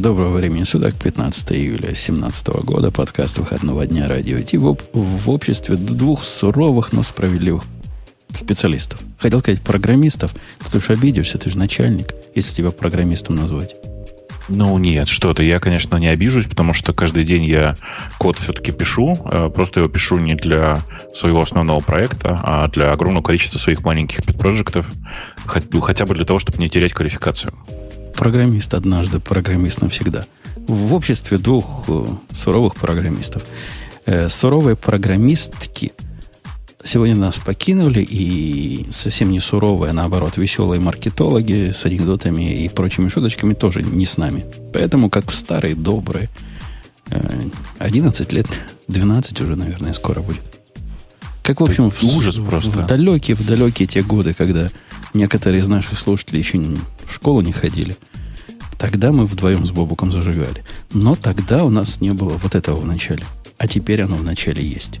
Доброго времени суток, 15 июля 2017 года, подкаст выходного дня радио Ти в, в обществе двух суровых, но справедливых специалистов. Хотел сказать программистов, ты уж обидишься, ты же начальник, если тебя программистом назвать. Ну, нет, что то Я, конечно, не обижусь, потому что каждый день я код все-таки пишу. Э, просто его пишу не для своего основного проекта, а для огромного количества своих маленьких подпроектов, ну, хотя бы для того, чтобы не терять квалификацию. Программист однажды, программист навсегда. В обществе двух э, суровых программистов. Э, суровые программистки – сегодня нас покинули, и совсем не суровые, а наоборот, веселые маркетологи с анекдотами и прочими шуточками тоже не с нами. Поэтому, как в старые добрые, 11 э, лет, 12 уже, наверное, скоро будет. Как, в общем, в, ужас в, просто. В далекие, в далекие те годы, когда некоторые из наших слушателей еще в школу не ходили, тогда мы вдвоем с Бобуком зажигали. Но тогда у нас не было вот этого в начале. А теперь оно в начале есть.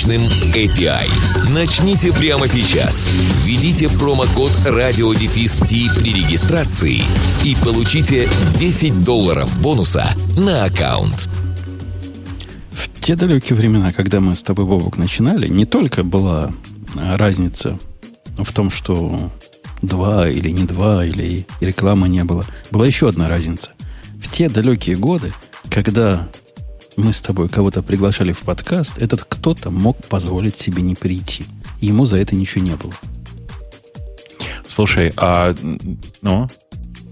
мощным API. Начните прямо сейчас. Введите промокод радиодефис при регистрации и получите 10 долларов бонуса на аккаунт. В те далекие времена, когда мы с тобой, Бобок, начинали, не только была разница в том, что два или не два, или рекламы не было. Была еще одна разница. В те далекие годы, когда мы с тобой кого-то приглашали в подкаст, этот кто-то мог позволить себе не прийти. Ему за это ничего не было. Слушай, а ну?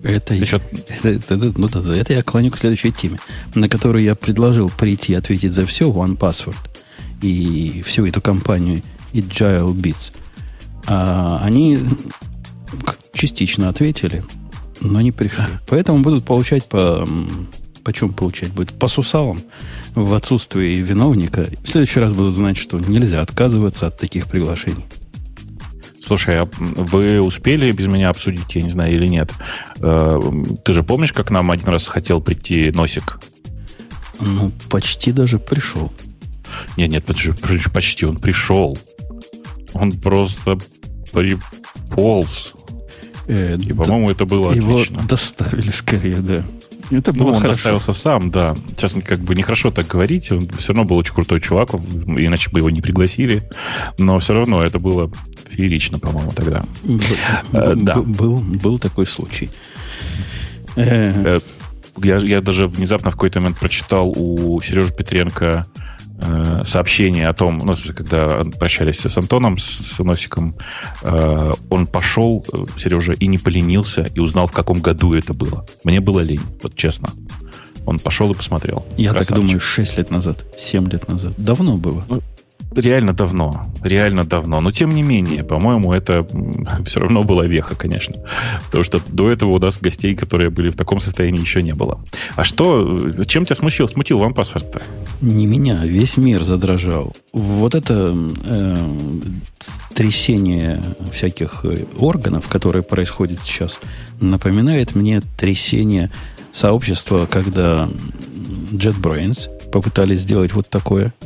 Это, Еще... это, это, ну, это, это я клоню к следующей теме, на которую я предложил прийти и ответить за все One Password и всю эту компанию Agile Bits. А они частично ответили, но не пришли. Поэтому будут получать по почем получать будет? По сусалам в отсутствии виновника. В следующий раз будут знать, что нельзя отказываться от таких приглашений. Слушай, а вы успели без меня обсудить, я не знаю, или нет? Э, ты же помнишь, как нам один раз хотел прийти носик? Ну, почти даже пришел. Нет, нет, почти он пришел. Он просто приполз. Э, И, по-моему, это было его отлично. Его доставили скорее, да. Это было ну, он хорошо. доставился сам, да. Сейчас как бы нехорошо так говорить. Он все равно был очень крутой чувак, иначе бы его не пригласили. Но все равно это было феерично, по-моему, тогда. Был, э, да. был, был такой случай. Э, я, я даже внезапно в какой-то момент прочитал у Сережи Петренко э, сообщение о том, ну, когда прощались с Антоном, с, с Носиком, э, он пошел, э, Сережа, и не поленился, и узнал, в каком году это было. Мне было лень, вот честно. Он пошел и посмотрел. Я Красавчик. так думаю, 6 лет назад, 7 лет назад. Давно было. Ну, реально давно. Реально давно. Но тем не менее, по-моему, это все равно была веха, конечно. Потому что до этого у нас гостей, которые были в таком состоянии, еще не было. А что, чем тебя смутил, смутил вам паспорт-то? Не меня, весь мир задрожал. Вот это э, трясение всяких э, органов, которое происходит сейчас, напоминает мне трясение сообщества, когда JetBrains попытались сделать вот такое –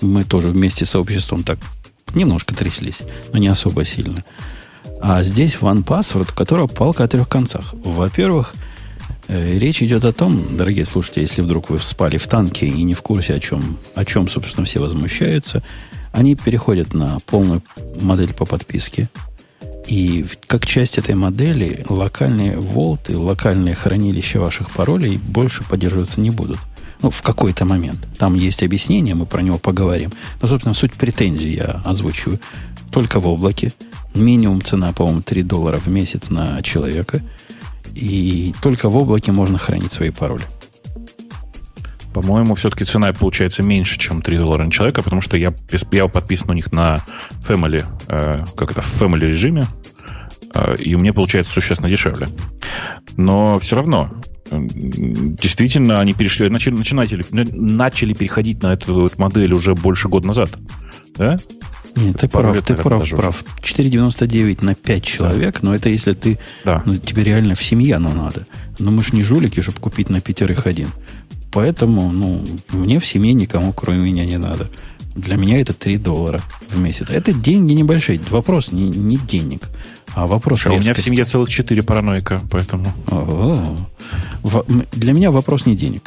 мы тоже вместе с сообществом так немножко тряслись, но не особо сильно. А здесь OnePassword, у которого палка о трех концах. Во-первых, э, речь идет о том, дорогие слушатели, если вдруг вы спали в танке и не в курсе, о чем, о чем собственно, все возмущаются, они переходят на полную модель по подписке. И как часть этой модели локальные волты, локальные хранилища ваших паролей больше поддерживаться не будут. Ну, в какой-то момент. Там есть объяснение, мы про него поговорим. Но, собственно, суть претензий я озвучиваю. Только в облаке. Минимум цена, по-моему, 3 доллара в месяц на человека. И только в облаке можно хранить свои пароли. По-моему, все-таки цена получается меньше, чем 3 доллара на человека, потому что я, я подписан у них на Family, э, как это, в Family режиме, э, и меня получается существенно дешевле. Но все равно, действительно, они перешли, начали, начинали, начали переходить на эту вот модель уже больше года назад. Да? Нет, ты прав, ты прав, прав. 4,99 на 5 человек, да. но это если ты, да. ну, тебе реально в семья, ну, надо. Но мы же не жулики, чтобы купить на пятерых один. Поэтому, ну, мне в семье никому, кроме меня, не надо. Для меня это 3 доллара в месяц. Это деньги небольшие. Вопрос не, не денег, а вопрос а У меня в семье целых 4 параноика, поэтому... О-о-о. Для меня вопрос не денег,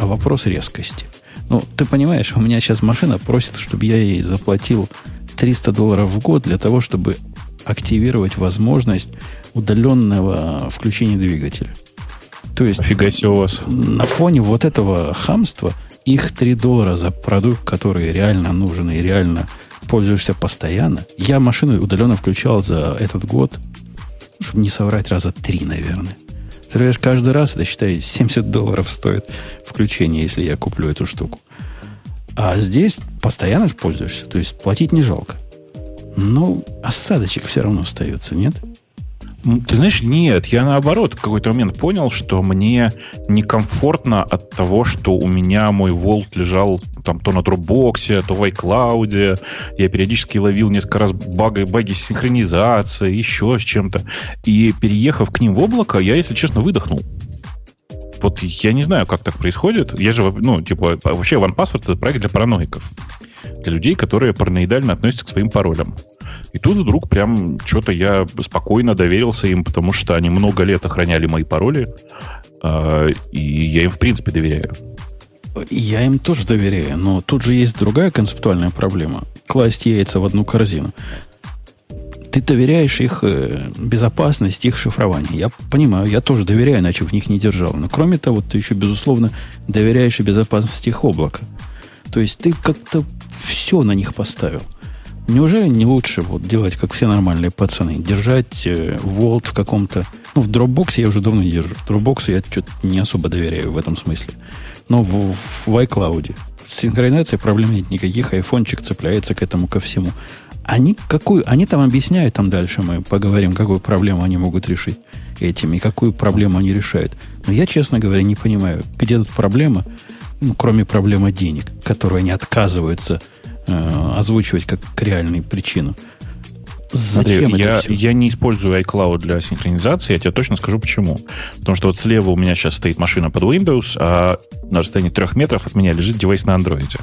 а вопрос резкости. Ну, ты понимаешь, у меня сейчас машина просит, чтобы я ей заплатил 300 долларов в год для того, чтобы активировать возможность удаленного включения двигателя. То есть Офига себе у вас. на фоне вот этого хамства их 3 доллара за продукт, который реально нужен и реально пользуешься постоянно. Я машину удаленно включал за этот год, чтобы не соврать, раза три, наверное. Ты каждый раз, это, считай, 70 долларов стоит включение, если я куплю эту штуку. А здесь постоянно же пользуешься, то есть платить не жалко. Но осадочек все равно остается, нет? Ты знаешь, нет, я наоборот в какой-то момент понял, что мне некомфортно от того, что у меня мой Волт лежал там то на Dropbox, то в iCloud. Я периодически ловил несколько раз баги, баги синхронизации, еще с чем-то. И переехав к ним в облако, я, если честно, выдохнул. Вот я не знаю, как так происходит. Я же, ну, типа, вообще OnePassword это проект для параноиков. Для людей, которые параноидально относятся к своим паролям. И тут вдруг прям что-то я спокойно доверился им, потому что они много лет охраняли мои пароли, э, и я им, в принципе, доверяю. Я им тоже доверяю, но тут же есть другая концептуальная проблема. Класть яйца в одну корзину. Ты доверяешь их э, безопасности, их шифрованию. Я понимаю, я тоже доверяю, иначе в них не держал. Но кроме того, ты еще, безусловно, доверяешь и безопасности их облака. То есть ты как-то все на них поставил. Неужели не лучше вот делать, как все нормальные пацаны, держать э, Vault в каком-то... Ну, в Dropbox я уже давно не держу. Dropbox я что-то не особо доверяю в этом смысле. Но в, в iCloud с синхронизацией проблем нет никаких. Айфончик цепляется к этому ко всему. Они, какую, они там объясняют, там дальше мы поговорим, какую проблему они могут решить этим и какую проблему они решают. Но я, честно говоря, не понимаю, где тут проблема, ну, кроме проблемы денег, которую они отказываются э, озвучивать как реальную причину. Зачем Смотри, я, я не использую iCloud для синхронизации, я тебе точно скажу почему. Потому что вот слева у меня сейчас стоит машина под Windows, а на расстоянии трех метров от меня лежит девайс на Android.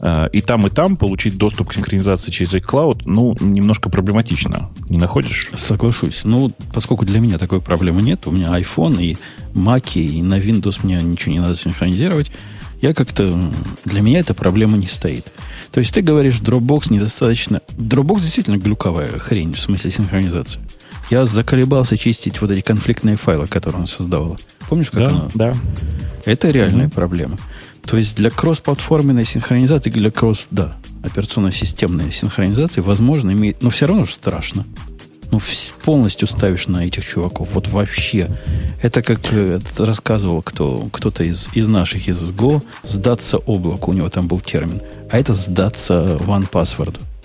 Э, и там, и там получить доступ к синхронизации через iCloud, ну, немножко проблематично. Не находишь? Соглашусь. Ну, поскольку для меня такой проблемы нет, у меня iPhone и Mac, и на Windows мне ничего не надо синхронизировать, я как-то... Для меня эта проблема не стоит. То есть ты говоришь, Dropbox недостаточно... Dropbox действительно глюковая хрень в смысле синхронизации. Я заколебался чистить вот эти конфликтные файлы, которые он создавал. Помнишь, как да, оно? Да. Это реальная mm-hmm. проблема. То есть для кросс-платформенной синхронизации, для кросс, да, операционно-системной синхронизации, возможно, имеет... Но все равно же страшно ну, полностью ставишь на этих чуваков. Вот вообще. Это как э, рассказывал кто, кто-то из, из наших, из Go, сдаться облаку. У него там был термин. А это сдаться one password. Э,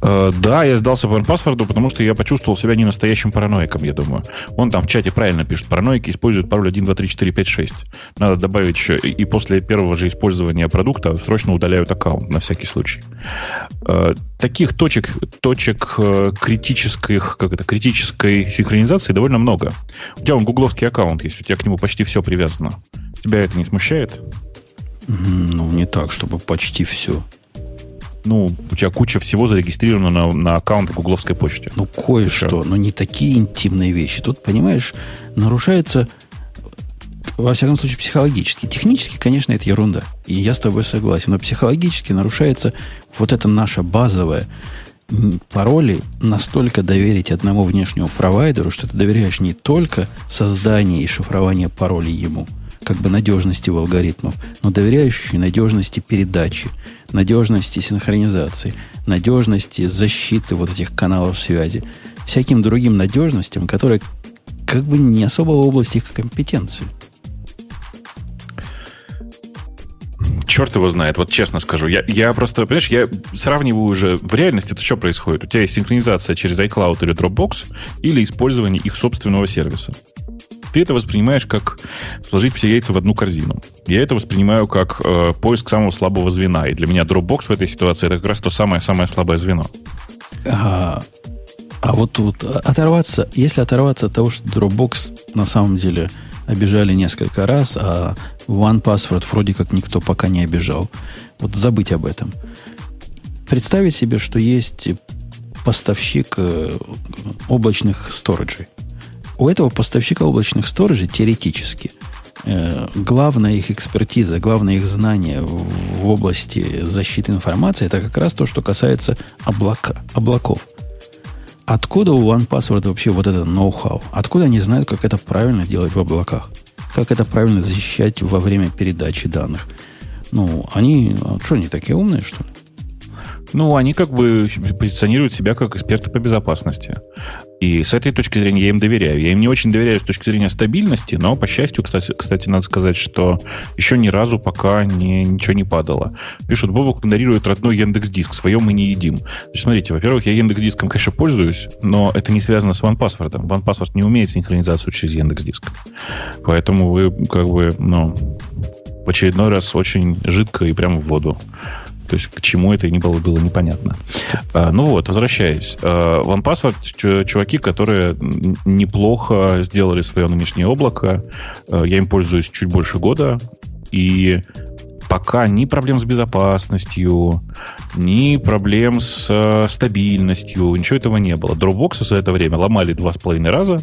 да, я сдался по паспорту, потому что я почувствовал себя не настоящим параноиком, я думаю. Он там в чате правильно пишет. Параноики используют пароль 1, 2, 3, 4, 5, 6. Надо добавить еще. И после первого же использования продукта срочно удаляют аккаунт на всякий случай. Э, таких точек, точек э, критических, как это, критической синхронизации довольно много. У тебя он гугловский аккаунт есть, у тебя к нему почти все привязано. Тебя это не смущает? Ну, не так, чтобы почти все ну, у тебя куча всего зарегистрировано на, на аккаунт в гугловской почте. Ну, кое-что, но не такие интимные вещи. Тут, понимаешь, нарушается, во всяком случае, психологически. Технически, конечно, это ерунда. И я с тобой согласен. Но психологически нарушается вот это наша базовая пароли настолько доверить одному внешнему провайдеру, что ты доверяешь не только созданию и шифрованию паролей ему – как бы надежности в алгоритмов, но доверяющие надежности передачи, надежности синхронизации, надежности защиты вот этих каналов связи, всяким другим надежностям, которые как бы не особо в области их компетенции. Черт его знает, вот честно скажу. Я, я просто, понимаешь, я сравниваю уже в реальности, это что происходит? У тебя есть синхронизация через iCloud или Dropbox или использование их собственного сервиса. Ты это воспринимаешь как сложить все яйца в одну корзину. Я это воспринимаю как э, поиск самого слабого звена. И для меня Dropbox в этой ситуации это как раз то самое-самое слабое звено. А, а вот тут оторваться, если оторваться от того, что Dropbox на самом деле обижали несколько раз, а OnePassword вроде как никто пока не обижал. Вот забыть об этом. Представить себе, что есть поставщик э, облачных сториджей. У этого поставщика облачных сториджей теоретически э, главная их экспертиза, главное их знание в области защиты информации, это как раз то, что касается облака, облаков. Откуда у OnePassword вообще вот это ноу-хау? Откуда они знают, как это правильно делать в облаках? Как это правильно защищать во время передачи данных? Ну, они, а что, они такие умные, что ли? Ну, они как бы позиционируют себя как эксперты по безопасности. И с этой точки зрения я им доверяю. Я им не очень доверяю с точки зрения стабильности, но, по счастью, кстати, кстати надо сказать, что еще ни разу пока не, ничего не падало. Пишут, Бобок игнорирует родной Яндекс Диск, своем мы не едим. Значит, смотрите, во-первых, я Яндекс Диском, конечно, пользуюсь, но это не связано с OnePassword. OnePassword не умеет синхронизацию через Яндекс Диск. Поэтому вы как бы, ну, в очередной раз очень жидко и прямо в воду. То есть к чему это не было, было непонятно. А, ну вот, возвращаясь. А, OnePassword чуваки, которые неплохо сделали свое нынешнее облако. А, я им пользуюсь чуть больше года. И пока ни проблем с безопасностью, ни проблем с стабильностью, ничего этого не было. Dropbox за это время ломали два с половиной раза,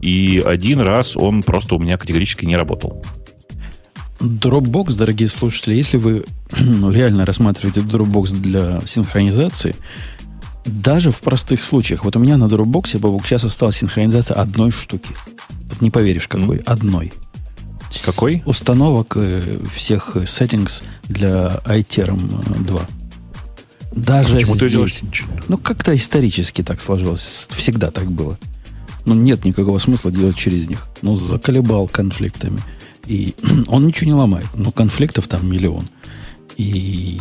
и один раз он просто у меня категорически не работал. Dropbox, дорогие слушатели, если вы ну, реально рассматриваете Dropbox для синхронизации, даже в простых случаях, вот у меня на Dropbox, Бабук, сейчас осталась синхронизация одной штуки. Вот не поверишь, какой. Mm. Одной. Какой? С установок э, всех settings для iTerm 2. Даже Почему здесь, ты делаешь? Ну, как-то исторически так сложилось. Всегда так было. Ну, нет никакого смысла делать через них. Ну, заколебал конфликтами. И он ничего не ломает, но конфликтов там миллион. И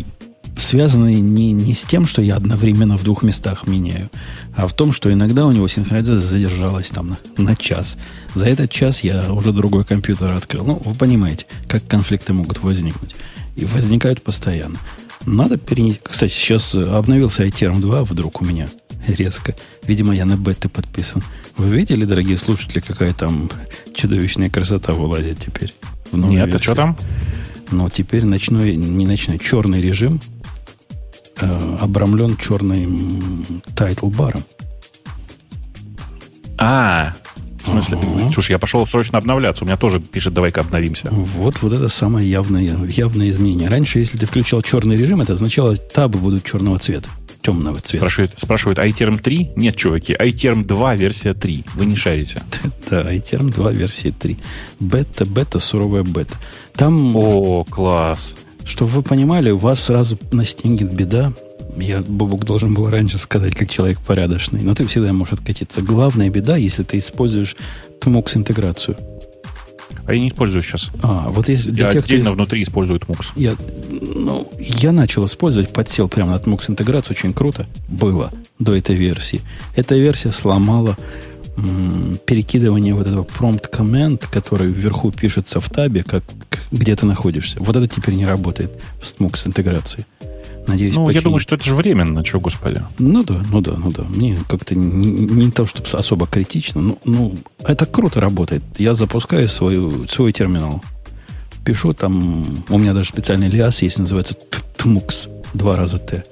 связаны не, не с тем, что я одновременно в двух местах меняю, а в том, что иногда у него синхронизация задержалась там на, на час. За этот час я уже другой компьютер открыл. Ну, вы понимаете, как конфликты могут возникнуть. И возникают постоянно. Надо перенести... Кстати, сейчас обновился iTerm 2 вдруг у меня резко. Видимо, я на беты подписан. Вы видели, дорогие слушатели, какая там чудовищная красота вылазит теперь? Нет, версии? а что там? Но теперь ночной, не ночной, черный режим э, обрамлен черным title bar ом. А, в смысле, uh-huh. слушай, я пошел срочно обновляться. У меня тоже пишет, давай-ка обновимся. Вот, вот это самое явное, явное изменение. Раньше, если ты включал черный режим, это означало, табы будут черного цвета темного цвета. Спрашивает, спрашивает iTerm 3? Нет, чуваки, iTerm 2 версия 3. Вы не шарите. Да, iTerm 2 версия 3. Бета, бета, суровая бета. Там... О, класс. Чтобы вы понимали, у вас сразу настигнет беда. Я, Бобук, должен был раньше сказать, как человек порядочный. Но ты всегда можешь откатиться. Главная беда, если ты используешь TMUX интеграцию – а я не использую сейчас. А, вот если для я тех, отдельно кто... внутри использует MUX. Я, ну, я начал использовать, подсел прямо на MUX интеграцию, очень круто было до этой версии. Эта версия сломала м- перекидывание вот этого prompt command, который вверху пишется в табе, как где ты находишься. Вот это теперь не работает с MUX интеграцией. Надеюсь, ну, починить. я думаю, что это же временно, чего, господи. Ну да, ну да, ну да. Мне как-то не, не то, чтобы особо критично. Ну, ну, это круто работает. Я запускаю свою, свой терминал. Пишу там, у меня даже специальный лиас есть, называется TMUX, два раза Т.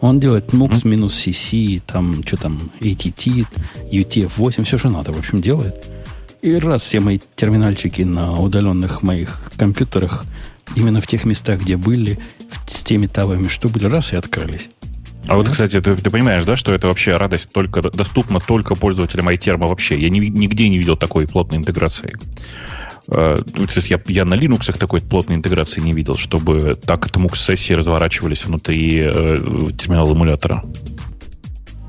Он делает MUX минус CC, там, что там, ATT, UTF-8, все, что надо, в общем, делает. И раз все мои терминальчики на удаленных моих компьютерах именно в тех местах, где были, с теми табами, что были, раз и открылись. А вот, кстати, ты, ты понимаешь, да, что это вообще радость только доступна только пользователям iTerm вообще. Я ни, нигде не видел такой плотной интеграции. Uh, я, я на Linux такой плотной интеграции не видел, чтобы так TMUX сессии разворачивались внутри uh, терминала эмулятора.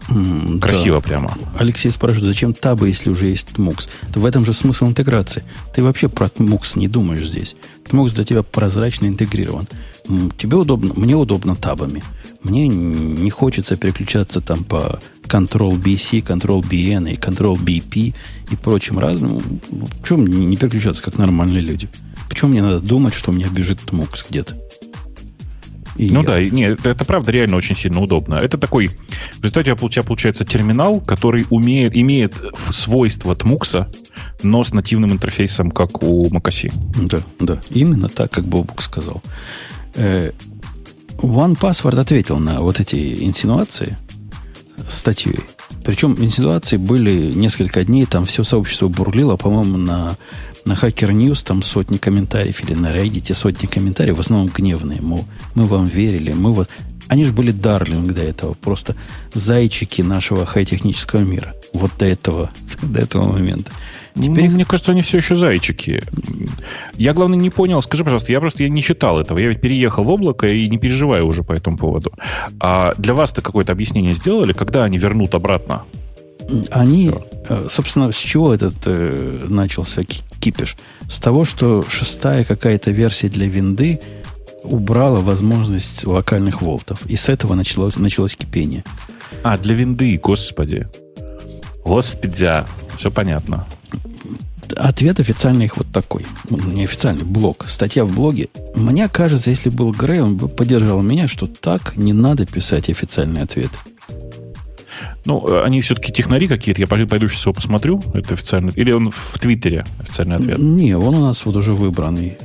Mm, Красиво да. прямо. Алексей спрашивает, зачем табы, если уже есть TMUX? В этом же смысл интеграции. Ты вообще про TMUX не думаешь здесь. TMUX для тебя прозрачно интегрирован. Тебе удобно, мне удобно табами. Мне не хочется переключаться там по Ctrl-BC, Ctrl-BN и Ctrl-BP и прочим разным. Почему не переключаться, как нормальные люди? Почему мне надо думать, что у меня бежит тмукс где-то? И ну я... да, нет, это, это правда реально очень сильно удобно. Это такой, в результате у тебя получается терминал, который умеет, имеет свойства Тмукса, но с нативным интерфейсом, как у macOS. Да, да, именно так, как Бобук сказал. Э, OnePassword ответил на вот эти инсинуации статьей. Причем инсинуации были несколько дней, там все сообщество бурлило, по-моему, на на Hacker News там сотни комментариев, или на Reddit сотни комментариев, в основном гневные. Мол, мы вам верили, мы вот... Они же были дарлинг до этого, просто зайчики нашего хай-технического мира. Вот до этого, до этого момента. Теперь... Ну, мне кажется, они все еще зайчики. Я, главное, не понял. Скажи, пожалуйста, я просто я не читал этого. Я ведь переехал в облако и не переживаю уже по этому поводу. А для вас-то какое-то объяснение сделали, когда они вернут обратно? Они, э, собственно, с чего этот э, начался кипиш? С того, что шестая какая-то версия для винды убрала возможность локальных волтов. И с этого началось, началось кипение. А, для винды, господи. Господи, все понятно. Ответ официальный их вот такой. Ну, не официальный, блог. Статья в блоге. Мне кажется, если был Грей, он бы поддержал меня, что так не надо писать официальный ответ. Ну, э, они все-таки технари какие-то. Я пойду сейчас его посмотрю. Это официальный... Или он в Твиттере официальный ответ? Не, он у нас вот уже выбранный.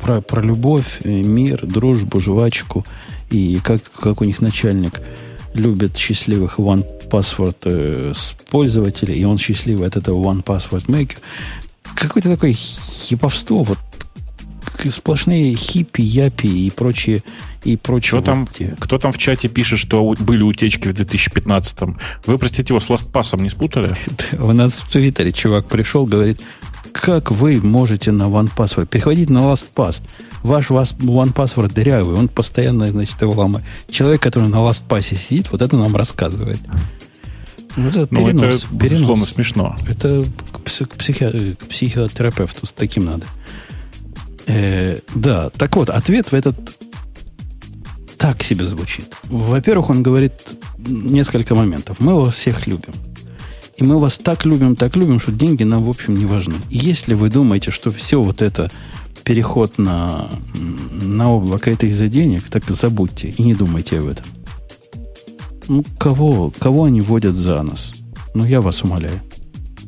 Про, про любовь, э, мир, дружбу, жвачку. И как, как у них начальник любит счастливых One Password э, пользователей, и он счастливый от этого One Password Maker. Какое-то такое хиповство, вот сплошные хиппи, япи и прочие и прочее. Кто там, кто там в чате пишет, что были утечки в 2015-м? Вы, простите, его с LastPass не спутали? У нас в Твиттере чувак пришел, говорит, как вы можете на OnePassword переходить на LastPass? Ваш OnePassword дырявый, он постоянно, значит, его ломает. Человек, который на LastPass сидит, вот это нам рассказывает. Вот это ну, перенос. Это, безусловно, смешно. Это к, психи... к психотерапевту с таким надо. Э, да, так вот, ответ в этот так себе звучит. Во-первых, он говорит несколько моментов. Мы вас всех любим. И мы вас так любим, так любим, что деньги нам, в общем, не важны. Если вы думаете, что все вот это переход на, на облако это из-за денег, так забудьте и не думайте об этом. Ну, кого, кого они водят за нос? Ну, я вас умоляю.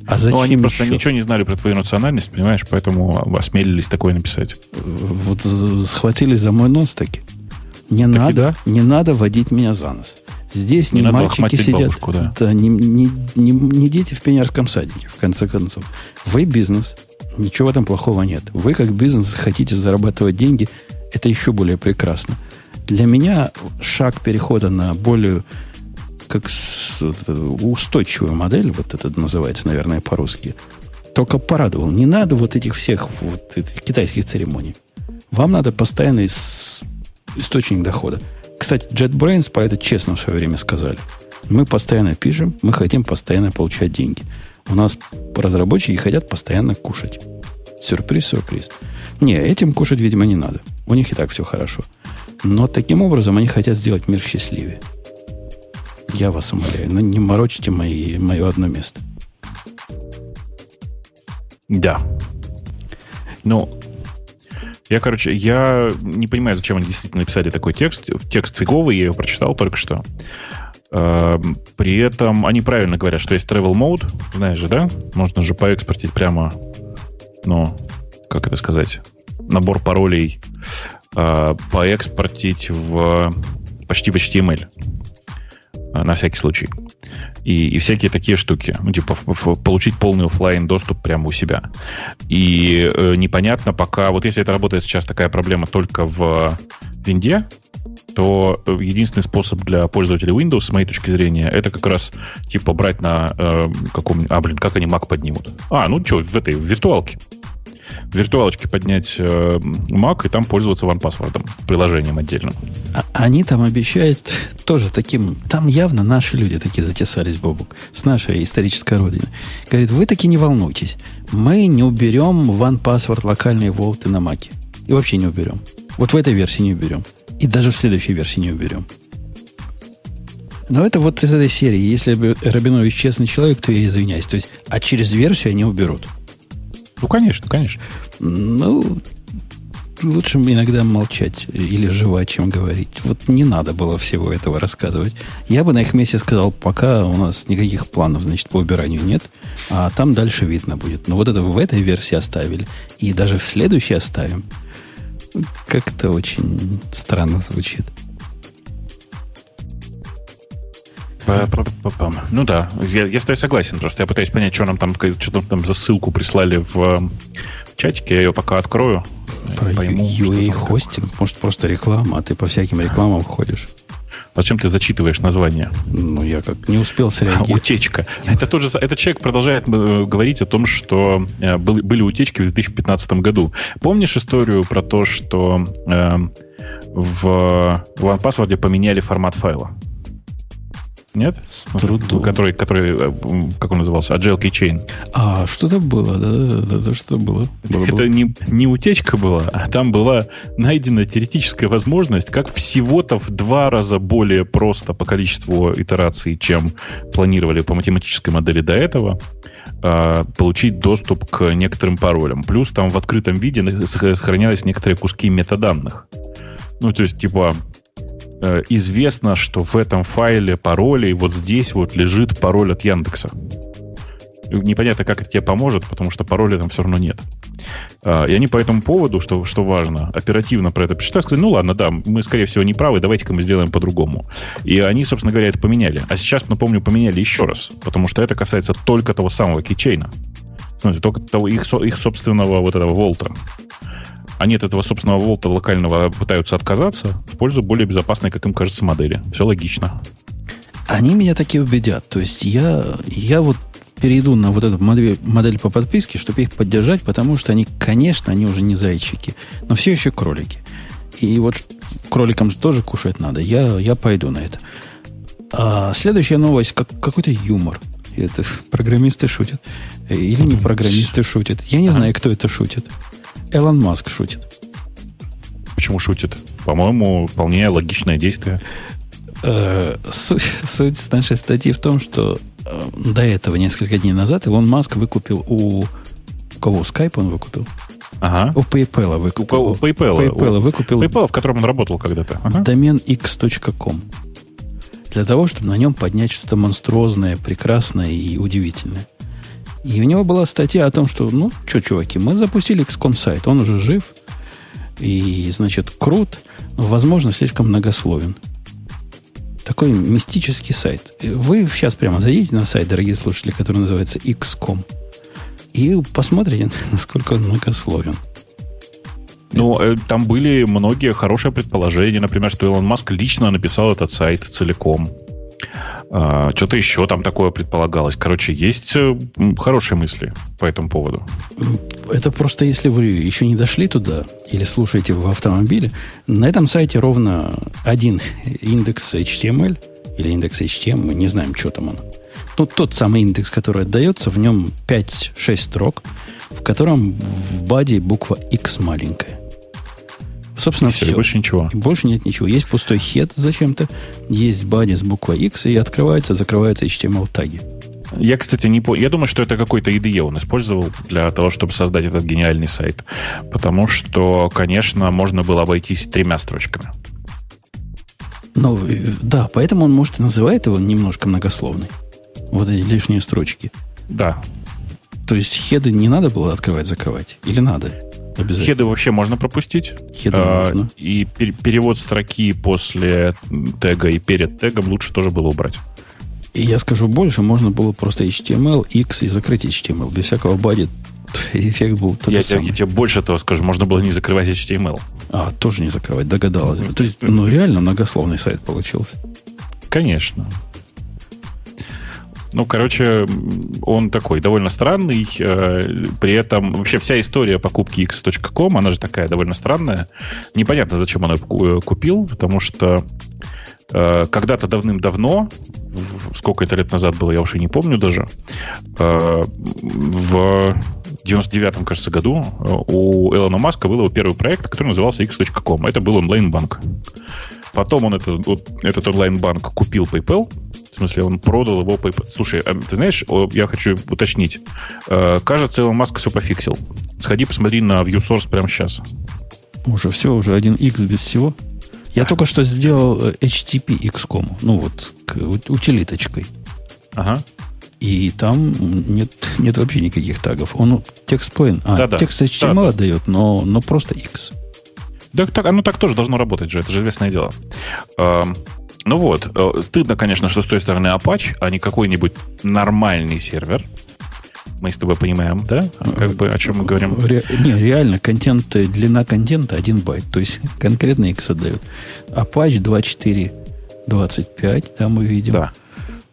А зачем ну, они просто еще? ничего не знали про твою национальность, понимаешь, поэтому осмелились такое написать. Вот схватились за мой нос таки. Не так надо, да? не надо водить меня за нос. Здесь не, не мальчики сидят, бабушку, да. Да, не, не, не, не дети в пионерском садике, в конце концов. Вы бизнес, ничего в этом плохого нет. Вы как бизнес хотите зарабатывать деньги, это еще более прекрасно. Для меня шаг перехода на более как с, устойчивую модель, вот это называется, наверное, по-русски, только порадовал. Не надо вот этих всех вот этих китайских церемоний. Вам надо постоянно из источник дохода. Кстати, JetBrains про это честно в свое время сказали. Мы постоянно пишем, мы хотим постоянно получать деньги. У нас разработчики хотят постоянно кушать. Сюрприз, сюрприз. Не, этим кушать, видимо, не надо. У них и так все хорошо. Но таким образом они хотят сделать мир счастливее. Я вас умоляю, но не морочите мои, мое одно место. Да. Ну, я, короче, я не понимаю, зачем они действительно написали такой текст. Текст фиговый, я его прочитал только что. Эм, при этом они правильно говорят, что есть travel mode, знаешь же, да? Можно же поэкспортить прямо, ну, как это сказать, набор паролей э, поэкспортить в почти в HTML на всякий случай и, и всякие такие штуки. Ну, типа в, в, получить полный офлайн доступ прямо у себя. И э, непонятно пока, вот если это работает сейчас такая проблема только в винде, то единственный способ для пользователей Windows, с моей точки зрения, это как раз типа брать на э, каком А, блин, как они Mac поднимут? А, ну что, в этой в виртуалке в виртуалочке поднять э, Mac и там пользоваться OnePassword, приложением отдельным. А, они там обещают тоже таким... Там явно наши люди такие затесались, Бобук, с нашей исторической родины. Говорит, вы таки не волнуйтесь. Мы не уберем OnePassword локальные волты на Mac. И вообще не уберем. Вот в этой версии не уберем. И даже в следующей версии не уберем. Но это вот из этой серии. Если бы Рабинович честный человек, то я извиняюсь. То есть, а через версию они уберут. Ну, конечно, конечно. Ну, лучше иногда молчать или жевать, чем говорить. Вот не надо было всего этого рассказывать. Я бы на их месте сказал, пока у нас никаких планов, значит, по убиранию нет, а там дальше видно будет. Но вот это в этой версии оставили, и даже в следующей оставим. Как-то очень странно звучит. Ну да, я, я с тобой согласен, просто я пытаюсь понять, что нам там, что там за ссылку прислали в чатике, я ее пока открою. Про пойму, UA хостинг, может просто реклама, а ты по всяким рекламам ходишь. Зачем ты зачитываешь название? Ну, я как не успел среагировать. Утечка. Это тот же, этот человек продолжает э, говорить о том, что э, были, были утечки в 2015 году. Помнишь историю про то, что э, в OnePassword поменяли формат файла? Нет? С трудом. Который, который, э, как он назывался? Agile Keychain. А, что-то было, да, да, да, да что было. было Это было. Не, не утечка была, а там была найдена теоретическая возможность, как всего-то в два раза более просто по количеству итераций, чем планировали по математической модели до этого, а, получить доступ к некоторым паролям. Плюс там в открытом виде сохранялись некоторые куски метаданных. Ну, то есть, типа, известно, что в этом файле паролей вот здесь вот лежит пароль от Яндекса. Непонятно, как это тебе поможет, потому что пароля там все равно нет. А, и они по этому поводу, что, что важно, оперативно про это посчитали, сказали, ну ладно, да, мы, скорее всего, не правы, давайте-ка мы сделаем по-другому. И они, собственно говоря, это поменяли. А сейчас, напомню, поменяли еще раз, потому что это касается только того самого. В смысле, только того, их, их собственного вот этого волта они от этого собственного волта локального пытаются отказаться в пользу более безопасной, как им кажется, модели. Все логично. Они меня таки убедят. То есть я, я вот перейду на вот эту модель, модель по подписке, чтобы их поддержать, потому что они, конечно, они уже не зайчики, но все еще кролики. И вот кроликам же тоже кушать надо. Я, я пойду на это. А следующая новость, как, какой-то юмор. Это программисты шутят. Или не программисты шутят. Я не знаю, кто это шутит. Элон Маск шутит. Почему шутит? По-моему, вполне логичное действие. Э, суть, суть нашей статьи в том, что э, до этого, несколько дней назад, Илон Маск выкупил у... У кого? Skype он выкупил? Ага. У PayPal выкупил. У, у PayPal. PayPal выкупил. PayPal, в котором он работал когда-то. Ага. Домен x.com. Для того, чтобы на нем поднять что-то монструозное, прекрасное и удивительное. И у него была статья о том, что, ну, что, чуваки, мы запустили XCOM сайт, он уже жив, и, значит, крут, но, возможно, слишком многословен. Такой мистический сайт. Вы сейчас прямо зайдите на сайт, дорогие слушатели, который называется XCOM, и посмотрите, насколько он многословен. Ну, э, там были многие хорошие предположения, например, что Илон Маск лично написал этот сайт целиком. А, что-то еще там такое предполагалось. Короче, есть э, хорошие мысли по этому поводу. Это просто если вы еще не дошли туда или слушаете в автомобиле, на этом сайте ровно один индекс HTML или индекс HTML, мы не знаем, что там он. Ну, тот самый индекс, который отдается, в нем 5-6 строк, в котором в баде буква X маленькая. Собственно, все. все. больше ничего. И больше нет ничего. Есть пустой хед зачем-то, есть бади с буквой X, и открывается, закрывается HTML-таги. Я, кстати, не понял. Я думаю, что это какой-то IDE он использовал для того, чтобы создать этот гениальный сайт. Потому что, конечно, можно было обойтись тремя строчками. Ну, да, поэтому он, может, и называет его немножко многословный. Вот эти лишние строчки. Да. То есть хеды не надо было открывать-закрывать? Или надо? Хеды вообще можно пропустить. Хеды а, можно. И пер- перевод строки после тега и перед тегом лучше тоже было убрать. И я скажу больше, можно было просто HTML, X и закрыть HTML. Без всякого бади эффект был тот я, же самый. Я тебе больше того скажу, можно было не закрывать HTML. А, тоже не закрывать, догадалась. То есть, ну, реально многословный сайт получился. Конечно. Ну, короче, он такой довольно странный. Э, при этом вообще вся история покупки x.com, она же такая довольно странная. Непонятно, зачем он ее купил, потому что э, когда-то давным-давно сколько это лет назад было, я уже не помню даже, э, в 99-м, кажется, году у Элона Маска был его первый проект, который назывался x.com. Это был онлайн-банк. Потом он это, вот, этот онлайн-банк купил PayPal, в смысле, он продал его PayPal. Слушай, а ты знаешь, я хочу уточнить. Э, кажется, Илон Маск все пофиксил. Сходи, посмотри на ViewSource прямо сейчас. Уже все, уже один X без всего. Я а. только что сделал э, HTTP XCOM, ну вот, к, утилиточкой. Ага. И там нет, нет вообще никаких тагов. Он текст plain, а, да, да. текст HTML да, да. дает, но, но просто X. Да, так, оно так тоже должно работать же, это же известное дело. Ну вот, э, стыдно, конечно, что с той стороны Apache, а не какой-нибудь нормальный сервер. Мы с тобой понимаем, да? Как бы о чем мы говорим? Ре, не, реально, контент, длина контента 1 байт. То есть конкретно X отдают. Apache 2425, да, мы видим. Да.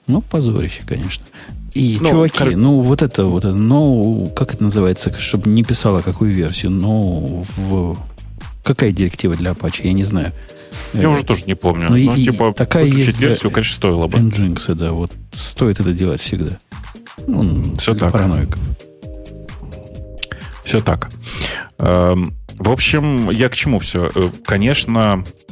Ну, позорище, конечно. И, ну, чуваки, кор... ну, вот это, вот ну, как это называется, чтобы не писала какую версию, но в... Какая директива для Apache, я не знаю. Я уже тоже не помню. Ну, ну типа, такая есть версию, конечно, стоило бы. Nginx, да, вот стоит это делать всегда. Ну, Все так. Параноиков. Все так. Эм, в общем, я к чему все? Э, конечно, Э,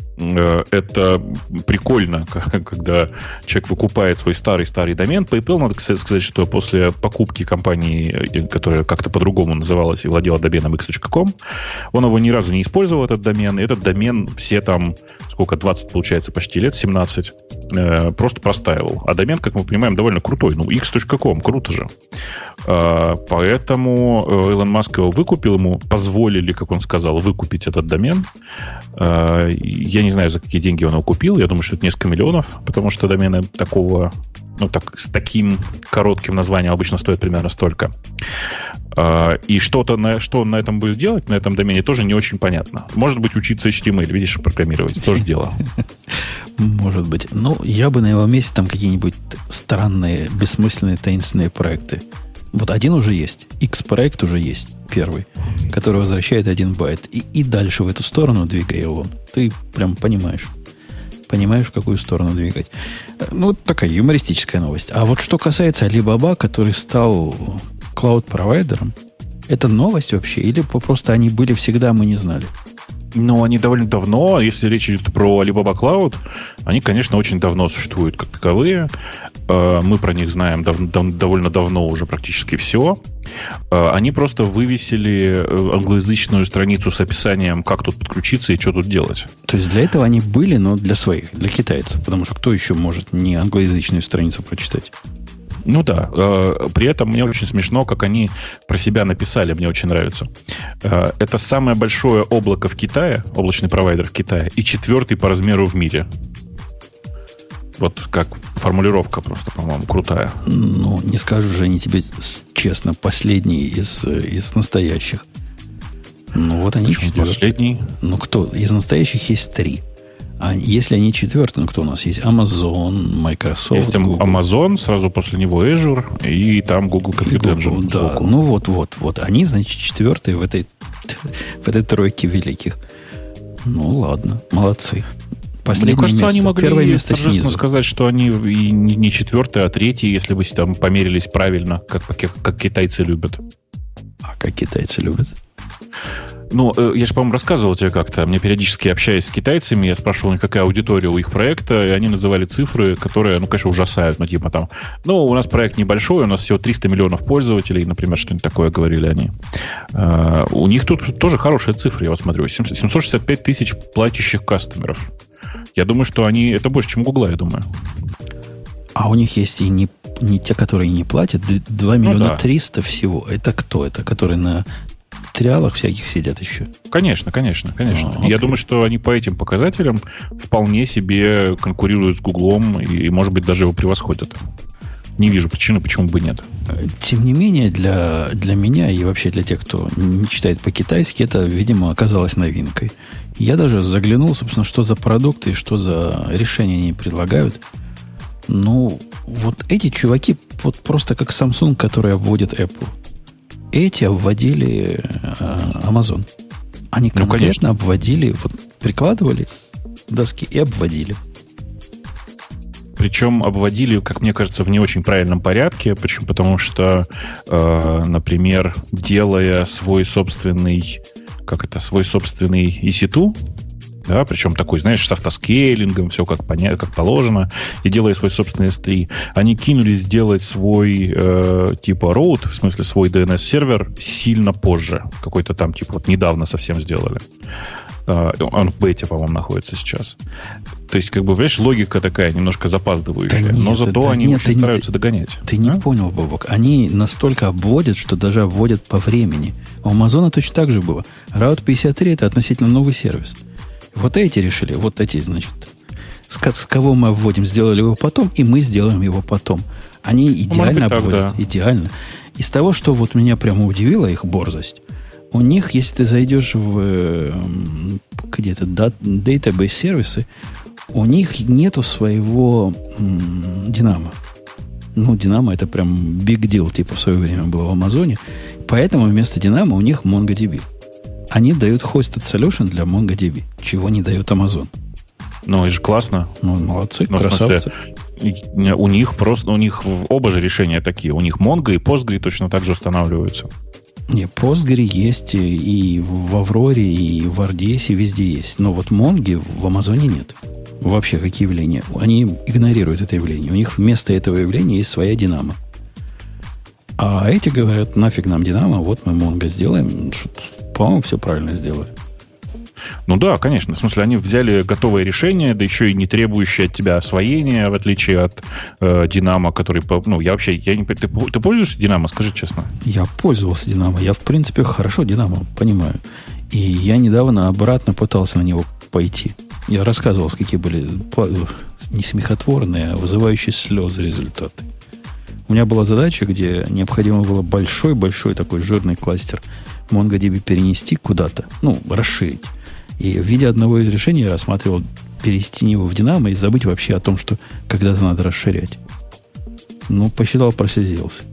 это прикольно, когда человек выкупает свой старый-старый домен. PayPal, надо сказать, что после покупки компании, э, которая как-то по-другому называлась и владела доменом x.com, он его ни разу не использовал, этот домен. Этот домен все там, сколько, 20, получается, почти лет, 17, э, просто простаивал. А домен, как мы понимаем, довольно крутой. Ну, x.com, круто же. Поэтому Илон Маск его выкупил, ему позволили, как он сказал, выкупить этот домен. Я не знаю, за какие деньги он его купил. Я думаю, что это несколько миллионов, потому что домены такого, ну, так, с таким коротким названием обычно стоят примерно столько. А, и что-то на, что он на этом будет делать, на этом домене, тоже не очень понятно. Может быть, учиться HTML, видишь, программировать, тоже дело. Может быть. Ну, я бы на его месте там какие-нибудь странные, бессмысленные, таинственные проекты. Вот один уже есть. X-проект уже есть первый, который возвращает один байт. И, и дальше в эту сторону двигай его. Ты прям понимаешь. Понимаешь, в какую сторону двигать. Ну, такая юмористическая новость. А вот что касается Alibaba, который стал клауд-провайдером, это новость вообще? Или просто они были всегда, мы не знали? Ну, они довольно давно, если речь идет про Alibaba Cloud, они, конечно, очень давно существуют как таковые. Э, мы про них знаем дав- дав- довольно давно уже практически все. Э, они просто вывесили э, англоязычную страницу с описанием, как тут подключиться и что тут делать. То есть для этого они были, но для своих, для китайцев. Потому что кто еще может не англоязычную страницу прочитать? Ну да. Э, при этом мне очень смешно, как они про себя написали, мне очень нравится. Это самое большое облако в Китае, облачный провайдер в Китае, и четвертый по размеру в мире. Вот как формулировка просто, по-моему, крутая. Ну, не скажу же они тебе честно, последний из, из настоящих. Ну, вот они Почему последний? Ну, кто? Из настоящих есть три. А если они четвертый, ну кто у нас есть? Amazon, Microsoft. Есть Google. Amazon, сразу после него Azure, и там Google Compute Engine. Да, сбоку. ну вот, вот, вот. Они, значит, четвертые в этой, в этой тройке великих. Ну ладно, молодцы. Последнее Мне кажется, место. они могли Первое место снизу. сказать, что они и не четвертые, а третьи, если бы там померились правильно, как, как, как китайцы любят. А как китайцы любят? Ну, э, я же, по-моему, рассказывал тебе как-то. Мне периодически общаясь с китайцами, я спрашивал, какая аудитория у их проекта, и они называли цифры, которые, ну, конечно, ужасают. Ну, типа там, ну, у нас проект небольшой, у нас всего 300 миллионов пользователей, например, что-нибудь такое говорили они. Uh, у них тут тоже хорошие цифры, я вот смотрю. 765 тысяч платящих кастомеров. Я думаю, что они... Это больше, чем Гугла, я думаю. А у них есть и не, не те, которые не платят, 2 миллиона ну, да. 300 всего. Это кто? Это которые на триалах всяких сидят еще. Конечно, конечно, конечно. А, Я думаю, что они по этим показателям вполне себе конкурируют с Гуглом и, может быть, даже его превосходят. Не вижу причины, почему бы нет. Тем не менее, для, для меня и вообще для тех, кто не читает по-китайски, это, видимо, оказалось новинкой. Я даже заглянул, собственно, что за продукты и что за решения они предлагают. Ну, вот эти чуваки вот просто как Samsung, который обводит Apple эти обводили э, Amazon. Они конкретно ну, обводили, вот прикладывали доски и обводили. причем обводили, как мне кажется, в не очень правильном порядке. Почему? Потому что, э, например, делая свой собственный, как это, свой собственный EC2, да, причем такой, знаешь, с автоскейлингом, все как, поня- как положено, и делая свой собственный S3, они кинулись сделать свой э, типа road, в смысле свой DNS-сервер, сильно позже. Какой-то там, типа, вот недавно совсем сделали. Э, он в бете, по-моему, находится сейчас. То есть, как бы, понимаешь, логика такая, немножко запаздывающая. Да нет, но зато да, они нет, очень стараются не, догонять. Ты а? не понял, Бобок. Они настолько обводят, что даже обводят по времени. У Амазона точно так же было. Route 53 это относительно новый сервис. Вот эти решили, вот эти, значит, с, с кого мы вводим, сделали его потом, и мы сделаем его потом. Они идеально быть, обводят, так, да. идеально. Из того, что вот меня прямо удивила их борзость, у них, если ты зайдешь в эм, где-то database сервисы, у них нету своего м, Динамо. Ну, Динамо это прям big deal, типа в свое время было в Амазоне. Поэтому вместо Динамо у них MongoDB. Они дают hosted solution для MongoDB, чего не дает Amazon. Ну, это же классно. Ну, молодцы, ну, красавцы. Смысле, у них просто, у них оба же решения такие. У них Mongo и Postgre точно так же устанавливаются. Не, Postgre есть и в Авроре, и в RDS, и везде есть. Но вот Монги в Амазоне нет. Вообще, какие явления? Они игнорируют это явление. У них вместо этого явления есть своя Динамо. А эти говорят, нафиг нам Динамо, вот мы Монго сделаем. По-моему, все правильно сделали. Ну да, конечно. В смысле, они взяли готовое решение, да еще и не требующее от тебя освоения, в отличие от э, Динамо, который... Ну, я вообще... Я не, ты, ты пользуешься Динамо, скажи честно? Я пользовался Динамо. Я, в принципе, хорошо Динамо понимаю. И я недавно обратно пытался на него пойти. Я рассказывал, какие были не смехотворные, а вызывающие слезы результаты. У меня была задача, где необходимо было большой-большой такой жирный кластер MongoDB перенести куда-то, ну, расширить. И в виде одного из решений я рассматривал перевести его в Динамо и забыть вообще о том, что когда-то надо расширять. Ну, посчитал, просиделся.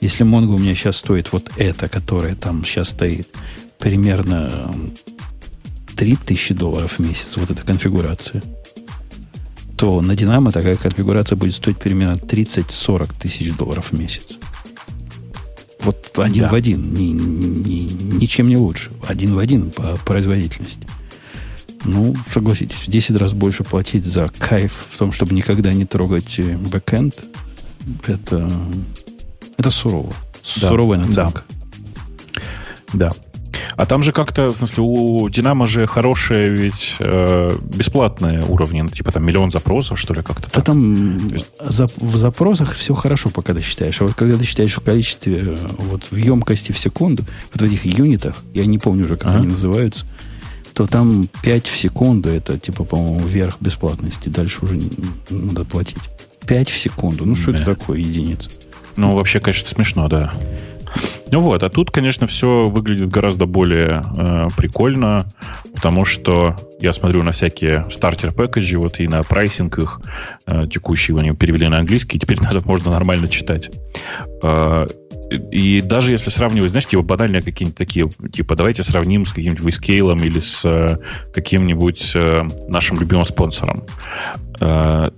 Если Mongo у меня сейчас стоит вот это, которое там сейчас стоит, примерно 3000 долларов в месяц, вот эта конфигурация, то на Динамо такая конфигурация будет стоить примерно 30-40 тысяч долларов в месяц. Вот один да. в один, ни, ни, ничем не лучше. Один в один по производительности. Ну, согласитесь, в 10 раз больше платить за кайф в том, чтобы никогда не трогать э, бэкэнд, это, это сурово. Да. Суровая наценка. Да. да. А там же как-то, в смысле, у Динамо же хорошие ведь э, бесплатные уровни, ну, типа там миллион запросов, что ли, как-то. Да там есть... за, в запросах все хорошо, пока ты считаешь. А вот когда ты считаешь в количестве, э, вот в емкости в секунду, вот в этих юнитах, я не помню уже, как а? они называются, то там 5 в секунду, это типа, по-моему, верх бесплатности. Дальше уже надо платить. 5 в секунду. Ну, что это такое, единица? Ну, вообще, конечно, смешно, да. Ну вот, а тут, конечно, все выглядит гораздо более э, прикольно, потому что я смотрю на всякие стартер пэкэджи, вот и на прайсинг их э, текущие, они перевели на английский, и теперь надо, можно нормально читать. Э, и даже если сравнивать, знаешь, типа банальные какие-нибудь такие, типа давайте сравним с каким-нибудь вискейлом или с э, каким-нибудь э, нашим любимым спонсором. Э,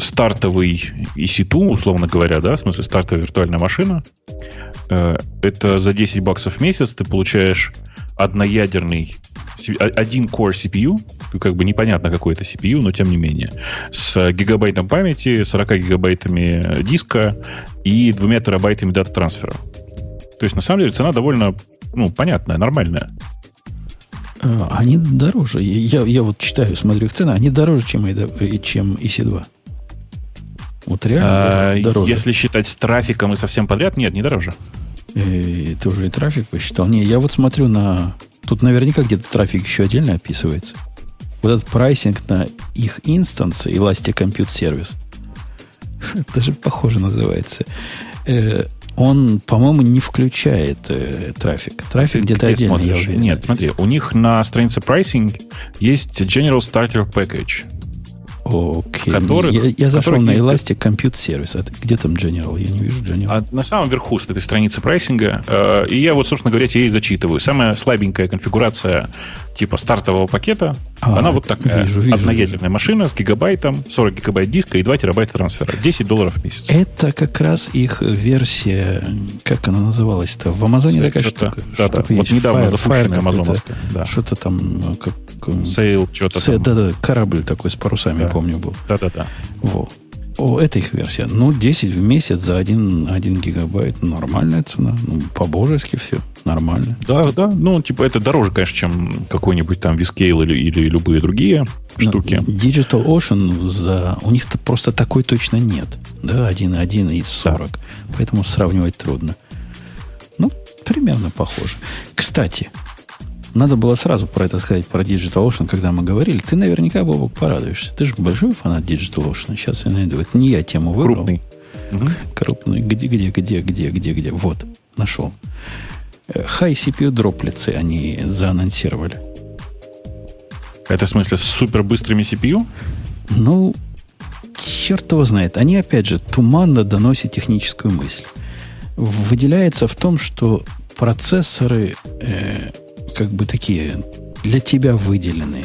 стартовый EC2, условно говоря, да, в смысле стартовая виртуальная машина, это за 10 баксов в месяц ты получаешь одноядерный, один core CPU, как бы непонятно, какой это CPU, но тем не менее, с гигабайтом памяти, 40 гигабайтами диска и двумя терабайтами дата трансфера. То есть, на самом деле, цена довольно, ну, понятная, нормальная. А, они дороже. Я, я вот читаю, смотрю их цены, они дороже, чем, чем EC2. Вот реально а, дороже. Если считать с трафиком и совсем подряд, нет, не дороже. И, ты уже и трафик посчитал? Не, я вот смотрю на... Тут наверняка где-то трафик еще отдельно описывается. Вот этот прайсинг на их инстансы, Elastic Compute Service, даже похоже называется, э, он, по-моему, не включает э, трафик. Трафик где-то отдельно, смотришь? уверен. Нет, смотри, у них на странице pricing есть General Starter Package. Окей. Который, я, я зашел на Elastic Compute Service. А где там General? Я не вижу General. А на самом верху с этой страницы прайсинга. Э, и я вот, собственно говоря, тебе и зачитываю. Самая слабенькая конфигурация типа стартового пакета. А, она вот такая. Вижу, вижу, Одноядерная вижу. машина с гигабайтом, 40 гигабайт диска и 2 терабайта трансфера. 10 долларов в месяц. Это как раз их версия, как она называлась-то? В Амазоне такая штука. Да, да. Вот недавно Fire, запущенная амазоновская. Да. Что-то там... Ну, как, Сейл, что-то там. Да-да, корабль такой с парусами, да. помню, был. Да-да-да. Вот. О, это их версия. Ну, 10 в месяц за 1, 1 гигабайт. Нормальная цена. Ну, по-божески все. Нормально. Да, да. Ну, типа, это дороже, конечно, чем какой-нибудь там Viscale или, или любые другие Но штуки. Digital Ocean за... У них-то просто такой точно нет. Да, 1.1 из 40. Да. Поэтому сравнивать трудно. Ну, примерно похоже. Кстати, надо было сразу про это сказать, про DigitalOcean, когда мы говорили. Ты наверняка, Бобок, порадуешься. Ты же большой фанат DigitalOcean. Сейчас я найду. Это не я тему выбрал. Крупный. Угу. Крупный. Где, где, где, где, где, где? Вот, нашел. High CPU дроплицы они заанонсировали. Это в смысле с супер быстрыми CPU? Ну, черт его знает. Они, опять же, туманно доносят техническую мысль. Выделяется в том, что процессоры э, как бы такие для тебя выделенные.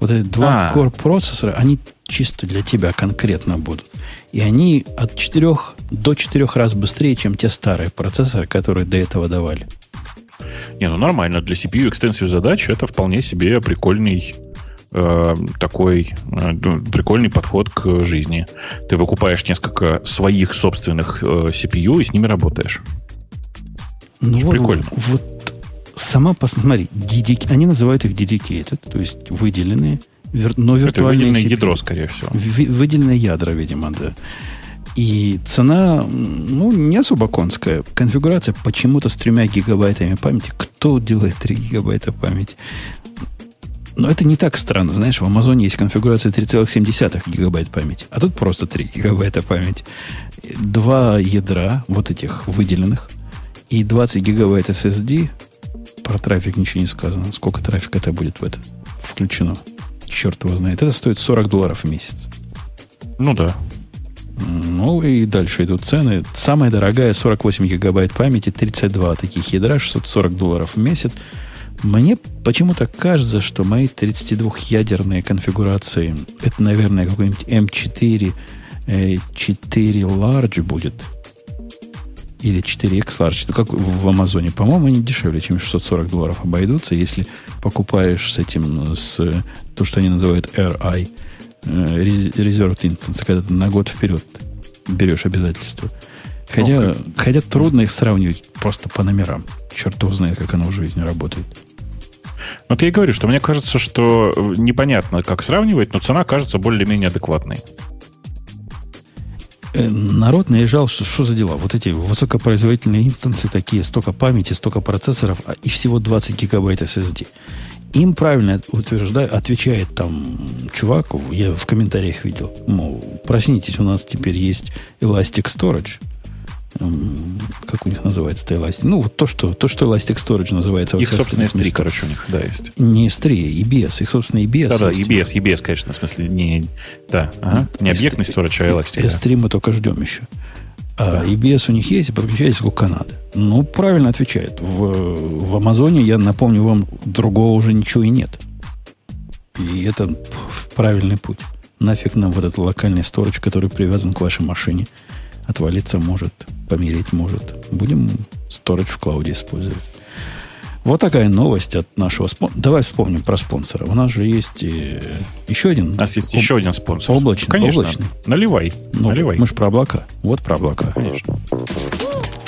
Вот эти два а. core процессора, они чисто для тебя конкретно будут. И они от 4 до 4 раз быстрее, чем те старые процессоры, которые до этого давали. Не, ну нормально. Для CPU extensive задач это вполне себе прикольный э, такой э, ну, прикольный подход к жизни. Ты выкупаешь несколько своих собственных э, CPU и с ними работаешь. Ну, вот, прикольно. Вот сама, посмотри, dedic... они называют их dedicated, то есть выделенные, но виртуальные... Это выделенное CPU. ядро, скорее всего. Выделенное ядра, видимо, да. И цена, ну, не особо конская. Конфигурация почему-то с тремя гигабайтами памяти. Кто делает 3 гигабайта памяти? Но это не так странно. Знаешь, в Амазоне есть конфигурация 3,7 гигабайт памяти. А тут просто 3 гигабайта памяти. Два ядра, вот этих выделенных, и 20 гигабайт SSD про трафик ничего не сказано. Сколько трафика это будет в это включено? Черт его знает. Это стоит 40 долларов в месяц. Ну да. Ну и дальше идут цены. Самая дорогая 48 гигабайт памяти, 32 таких ядра, 640 долларов в месяц. Мне почему-то кажется, что мои 32-ядерные конфигурации, это, наверное, какой-нибудь M4, 4 Large будет – или 4X Large, как в Амазоне, по-моему, они дешевле, чем 640 долларов обойдутся, если покупаешь с этим, с то, что они называют RI, э, Reserved Instance, когда ты на год вперед берешь обязательства. Хотя, ну, хотя трудно их сравнивать просто по номерам. Черт его знает, как оно в жизни работает. Вот я и говорю, что мне кажется, что непонятно, как сравнивать, но цена кажется более-менее адекватной. Э, народ наезжал, что что за дела? Вот эти высокопроизводительные инстансы такие, столько памяти, столько процессоров а, и всего 20 гигабайт SSD. Им правильно утверждает, отвечает там чувак, я в комментариях видел, мол, проснитесь, у нас теперь есть Elastic Storage – как у них называется-то Elastic? Ну, вот то, что, то, что Elastic Storage называется. Их собственный S3, короче, у них, да, есть. Не S3, EBS, их собственный EBS. Да-да, EBS, EBS, конечно, в смысле, не, да, ага, не объектный Storage, а Elastic. S3 да. мы только ждем еще. А да. EBS у них есть и подключается как Канады. Ну, правильно отвечает. В, в Амазоне, я напомню вам, другого уже ничего и нет. И это правильный путь. Нафиг нам вот этот локальный сторож, который привязан к вашей машине – отвалиться может, помереть может. Будем сторож в клауде использовать. Вот такая новость от нашего спонсора. Давай вспомним про спонсора. У нас же есть э, еще один. У нас есть об... еще один спонсор. Облачный. Конечно. Облачный. Наливай. Ну, Наливай. Мы же про облака. Вот про облака. Конечно.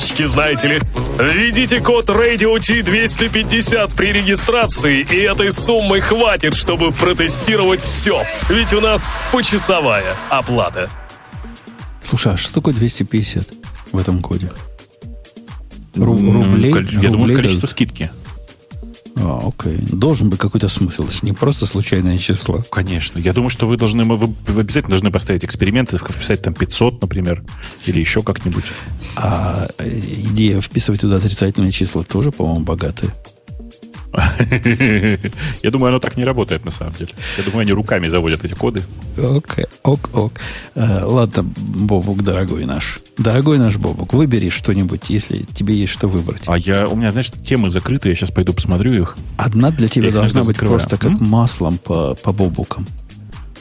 разработчики, знаете ли. Введите код Radio T250 при регистрации, и этой суммы хватит, чтобы протестировать все. Ведь у нас почасовая оплата. Слушай, а что такое 250 в этом коде? Ру- рублей? Я думаю, количество скидки. А, окей. Должен быть какой-то смысл. Это не просто случайное число. Конечно. Я думаю, что вы должны, вы, вы обязательно должны поставить эксперименты, вписать там 500, например, или еще как-нибудь. А идея вписывать туда отрицательные числа тоже, по-моему, богатая. Я думаю, оно так не работает на самом деле. Я думаю, они руками заводят эти коды. Окей, ок, ок. Э, ладно, Бобук, дорогой наш. Дорогой наш Бобук, выбери что-нибудь, если тебе есть что выбрать. А я, у меня, знаешь, темы закрыты, я сейчас пойду посмотрю их. Одна для тебя должна быть просто как маслом по, по Бобукам.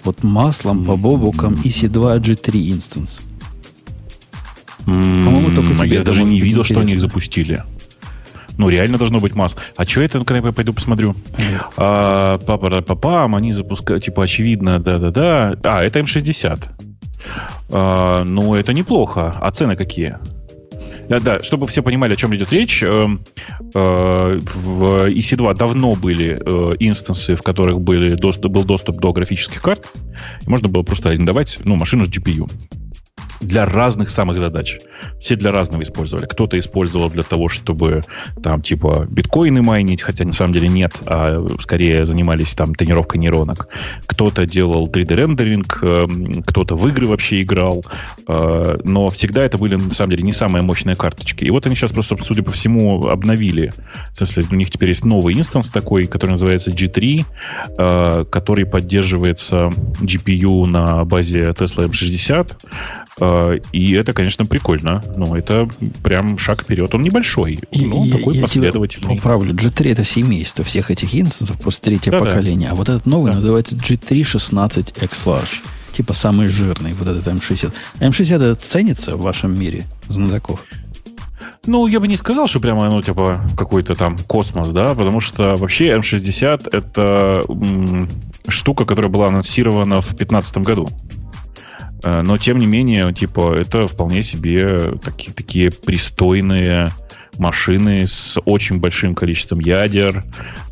Вот маслом по Бобукам EC2 G3 инстанс. По-моему, только тебе. Я даже не видел, что они их запустили. Ну, реально должно быть маск. А что это? Ну-ка, я пойду посмотрю. А, папа, папам, они запускают, типа, очевидно, да-да-да. А, это М60. А, ну, это неплохо. А цены какие? Да, да, чтобы все понимали, о чем идет речь, э, э, в EC2 давно были э, инстансы, в которых были доступ, был доступ до графических карт, и можно было просто арендовать ну, машину с GPU для разных самых задач. Все для разного использовали. Кто-то использовал для того, чтобы там типа биткоины майнить, хотя на самом деле нет, а скорее занимались там тренировкой нейронок. Кто-то делал 3D-рендеринг, эм, кто-то в игры вообще играл, э, но всегда это были на самом деле не самые мощные карточки. И вот они сейчас просто, судя по всему, обновили. В смысле, у них теперь есть новый инстанс такой, который называется G3, э, который поддерживается GPU на базе Tesla M60, а, и это, конечно, прикольно. Ну, это прям шаг вперед. Он небольшой, но я, такой я последовательный. поправлю. G3 это семейство всех этих инстансов, просто третье да, поколение. Да. А вот этот новый да. называется G3 16 X Large. Типа самый жирный, вот этот M60. M60 это ценится в вашем мире знатоков? Ну, я бы не сказал, что прямо, ну, типа, какой-то там космос, да, потому что вообще M60 это м- штука, которая была анонсирована в 2015 году. Э, но, тем не менее, типа, это вполне себе такие, такие пристойные машины с очень большим количеством ядер,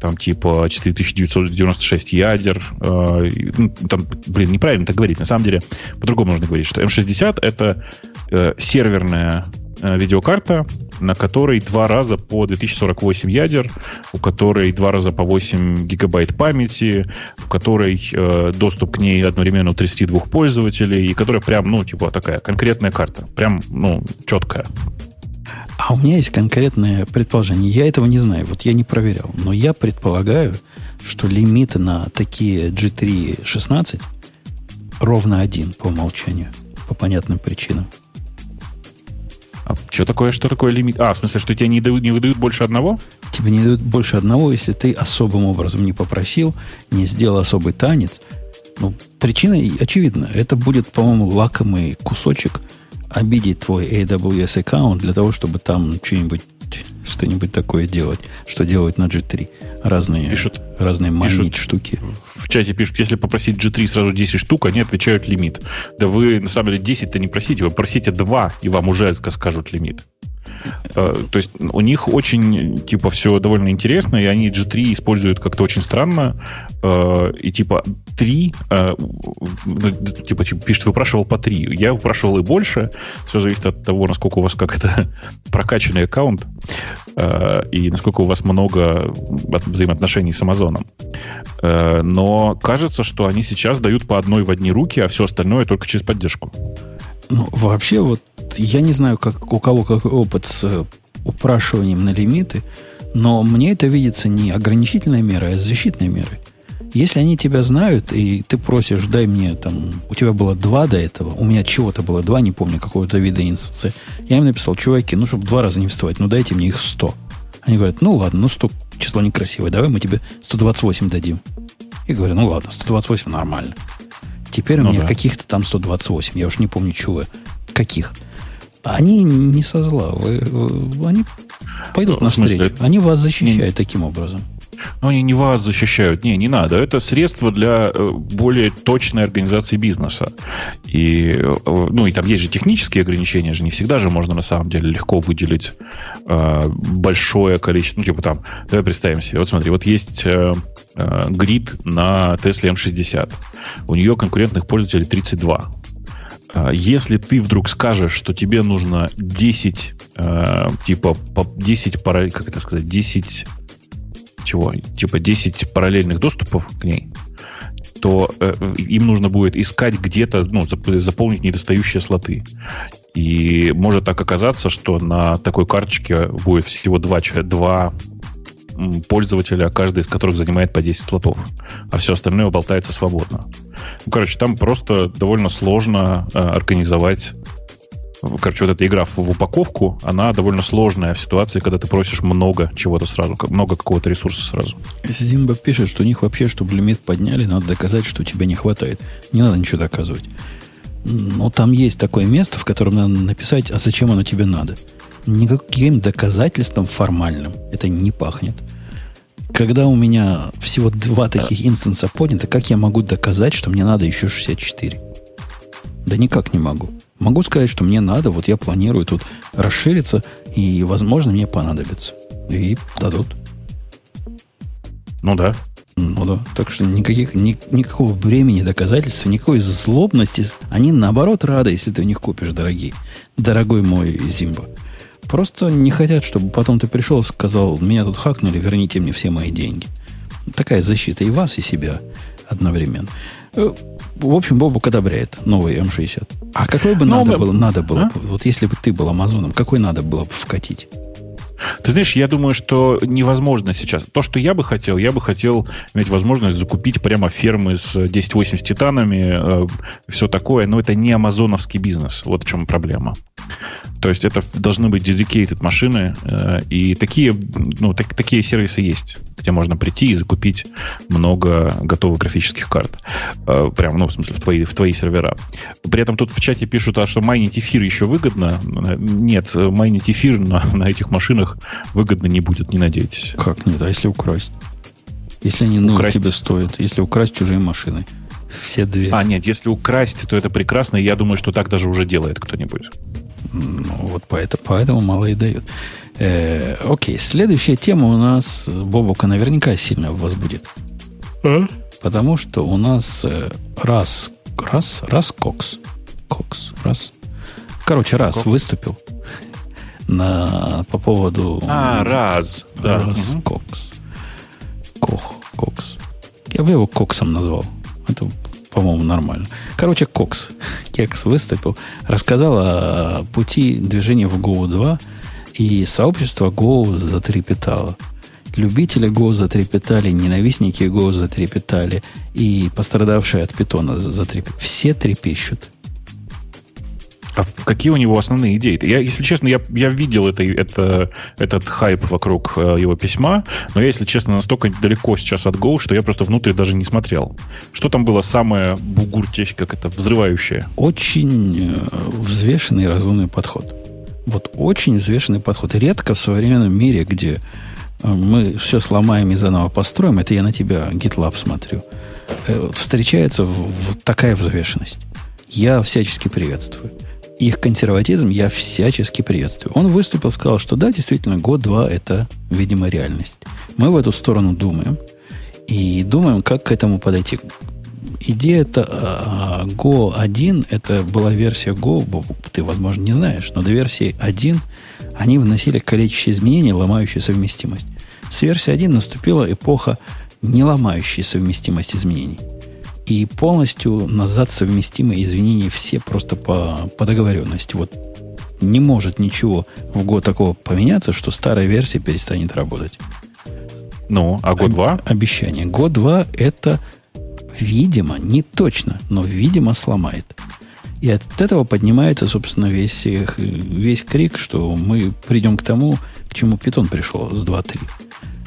там типа 4996 ядер. Э, ну, там, блин, неправильно так говорить. На самом деле, по-другому нужно говорить, что M60 это э, серверная видеокарта, на которой два раза по 2048 ядер, у которой два раза по 8 гигабайт памяти, у которой э, доступ к ней одновременно у 32 пользователей, и которая прям, ну, типа такая конкретная карта. Прям, ну, четкая. А у меня есть конкретное предположение. Я этого не знаю, вот я не проверял. Но я предполагаю, что лимит на такие G3 16 ровно один по умолчанию. По понятным причинам. А что такое, что такое лимит? А, в смысле, что тебе не, дают, не выдают больше одного? Тебе не дают больше одного, если ты особым образом не попросил, не сделал особый танец. Ну, причина очевидна. Это будет, по-моему, лакомый кусочек обидеть твой AWS аккаунт для того, чтобы там что-нибудь что-нибудь такое делать, что делают на G3. Разные, пишут, разные манить штуки. В чате пишут, если попросить G3 сразу 10 штук, они отвечают лимит. Да вы, на самом деле, 10-то не просите, вы просите 2, и вам уже скажут лимит. Э, то есть у них очень, типа, все довольно интересно, и они G3 используют как-то очень странно. Э, и, типа, 3, э, типа, типа, пишет, выпрашивал по 3. Я выпрашивал и больше. Все зависит от того, насколько у вас как это прокачанный аккаунт, и насколько у вас много взаимоотношений с Амазоном. Но кажется, что они сейчас дают по одной в одни руки, а все остальное только через поддержку. Ну, вообще, вот я не знаю, как, у кого какой опыт с э, упрашиванием на лимиты, но мне это видится не ограничительной мерой, а защитной мерой. Если они тебя знают, и ты просишь, дай мне там, у тебя было два до этого, у меня чего-то было два, не помню, какого-то вида инстанции. Я им написал, чуваки, ну, чтобы два раза не вставать, ну, дайте мне их сто. Они говорят, ну, ладно, ну, сто число некрасивое, давай мы тебе 128 дадим. И говорю, ну, ладно, 128 нормально. Теперь ну, у меня да. каких-то там 128, я уж не помню, чего, каких. Они не со зла. Вы, вы, они пойдут ну, навстречу. Они вас защищают не, таким образом. Ну, они не вас защищают. Не, не надо. Это средство для э, более точной организации бизнеса. И, э, ну, и там есть же технические ограничения, же не всегда же можно на самом деле легко выделить э, большое количество, ну, типа там, давай представим себе, вот смотри, вот есть э, э, грид на Tesla M60. У нее конкурентных пользователей 32. А, если ты вдруг скажешь, что тебе нужно 10, э, типа, 10 пара, как это сказать, 10 чего? Типа 10 параллельных доступов к ней, то э, им нужно будет искать где-то, ну, заполнить недостающие слоты. И может так оказаться, что на такой карточке будет всего два, два пользователя, каждый из которых занимает по 10 слотов, а все остальное болтается свободно. Ну, короче, там просто довольно сложно э, организовать Короче, вот эта игра в, в упаковку, она довольно сложная в ситуации, когда ты просишь много чего-то сразу, много какого-то ресурса сразу. Зимба пишет, что у них вообще, чтобы лимит подняли, надо доказать, что тебе не хватает. Не надо ничего доказывать. Но там есть такое место, в котором надо написать, а зачем оно тебе надо. Никаким доказательством формальным это не пахнет когда у меня всего два таких инстанса поднято, как я могу доказать, что мне надо еще 64? Да никак не могу. Могу сказать, что мне надо, вот я планирую тут расшириться, и, возможно, мне понадобится. И дадут. Ну да. Ну да. Так что никаких, ни, никакого времени доказательств, никакой злобности. Они наоборот рады, если ты у них купишь, дорогие. Дорогой мой Зимба. Просто не хотят, чтобы потом ты пришел и сказал, меня тут хакнули, верните мне все мои деньги. Такая защита и вас, и себя одновременно. Э, в общем, Бобук одобряет новый М60. А какой бы Но надо мы... было, надо было, а? вот если бы ты был Амазоном, какой надо было бы вкатить? Ты знаешь, я думаю, что невозможно сейчас. То, что я бы хотел, я бы хотел иметь возможность закупить прямо фермы с 1080 титанами, э, все такое, но это не амазоновский бизнес. Вот в чем проблема. То есть это должны быть dedicated машины, э, и такие, ну, так, такие сервисы есть, где можно прийти и закупить много готовых графических карт. Э, прям, ну, в смысле, в твои, в твои сервера. При этом тут в чате пишут, а что майнить эфир еще выгодно. Нет, майнить эфир на, на этих машинах выгодно не будет, не надейтесь. Как нет? А если украсть? Если они ну, украсть... тебе стоят, если украсть чужие машины. Все две. А, нет, если украсть, то это прекрасно, и я думаю, что так даже уже делает кто-нибудь. Ну, вот поэтому, поэтому мало и дают. Э, окей, следующая тема у нас Бобука наверняка сильно возбудит. А? Потому что у нас э, Расс, Расс, Расс Кокс. Кокс, Расс. Короче, Расс Кокс. выступил на, по поводу... А, Расс. Да. Расс угу. Кокс. Кох, Кокс. Я бы его Коксом назвал. Это по-моему, нормально. Короче, Кокс, Кекс выступил, рассказал о пути движения в Go 2, и сообщество Go затрепетало. Любители Go затрепетали, ненавистники Go затрепетали, и пострадавшие от питона затрепетали. Все трепещут. А какие у него основные идеи? Я, если честно, я, я видел это, это, этот хайп вокруг э, его письма, но я, если честно, настолько далеко сейчас от Go, что я просто внутрь даже не смотрел. Что там было самое бугуртесь, как это, взрывающее? Очень э, взвешенный и разумный подход. Вот очень взвешенный подход. Редко в современном мире, где э, мы все сломаем и заново построим, это я на тебя, GitLab, смотрю, э, встречается вот такая взвешенность. Я всячески приветствую их консерватизм я всячески приветствую. Он выступил, сказал, что да, действительно, год-два – это, видимо, реальность. Мы в эту сторону думаем. И думаем, как к этому подойти. Идея это а, Go 1, это была версия Go, ты, возможно, не знаешь, но до версии 1 они вносили количество изменений, ломающие совместимость. С версии 1 наступила эпоха не ломающей совместимость изменений – и полностью назад совместимы изменения все просто по, по договоренности. Вот не может ничего в год такого поменяться, что старая версия перестанет работать. Ну, а год 2? Об, обещание. Год 2 это, видимо, не точно, но, видимо, сломает. И от этого поднимается, собственно, весь, весь крик, что мы придем к тому, к чему питон пришел с 2.3.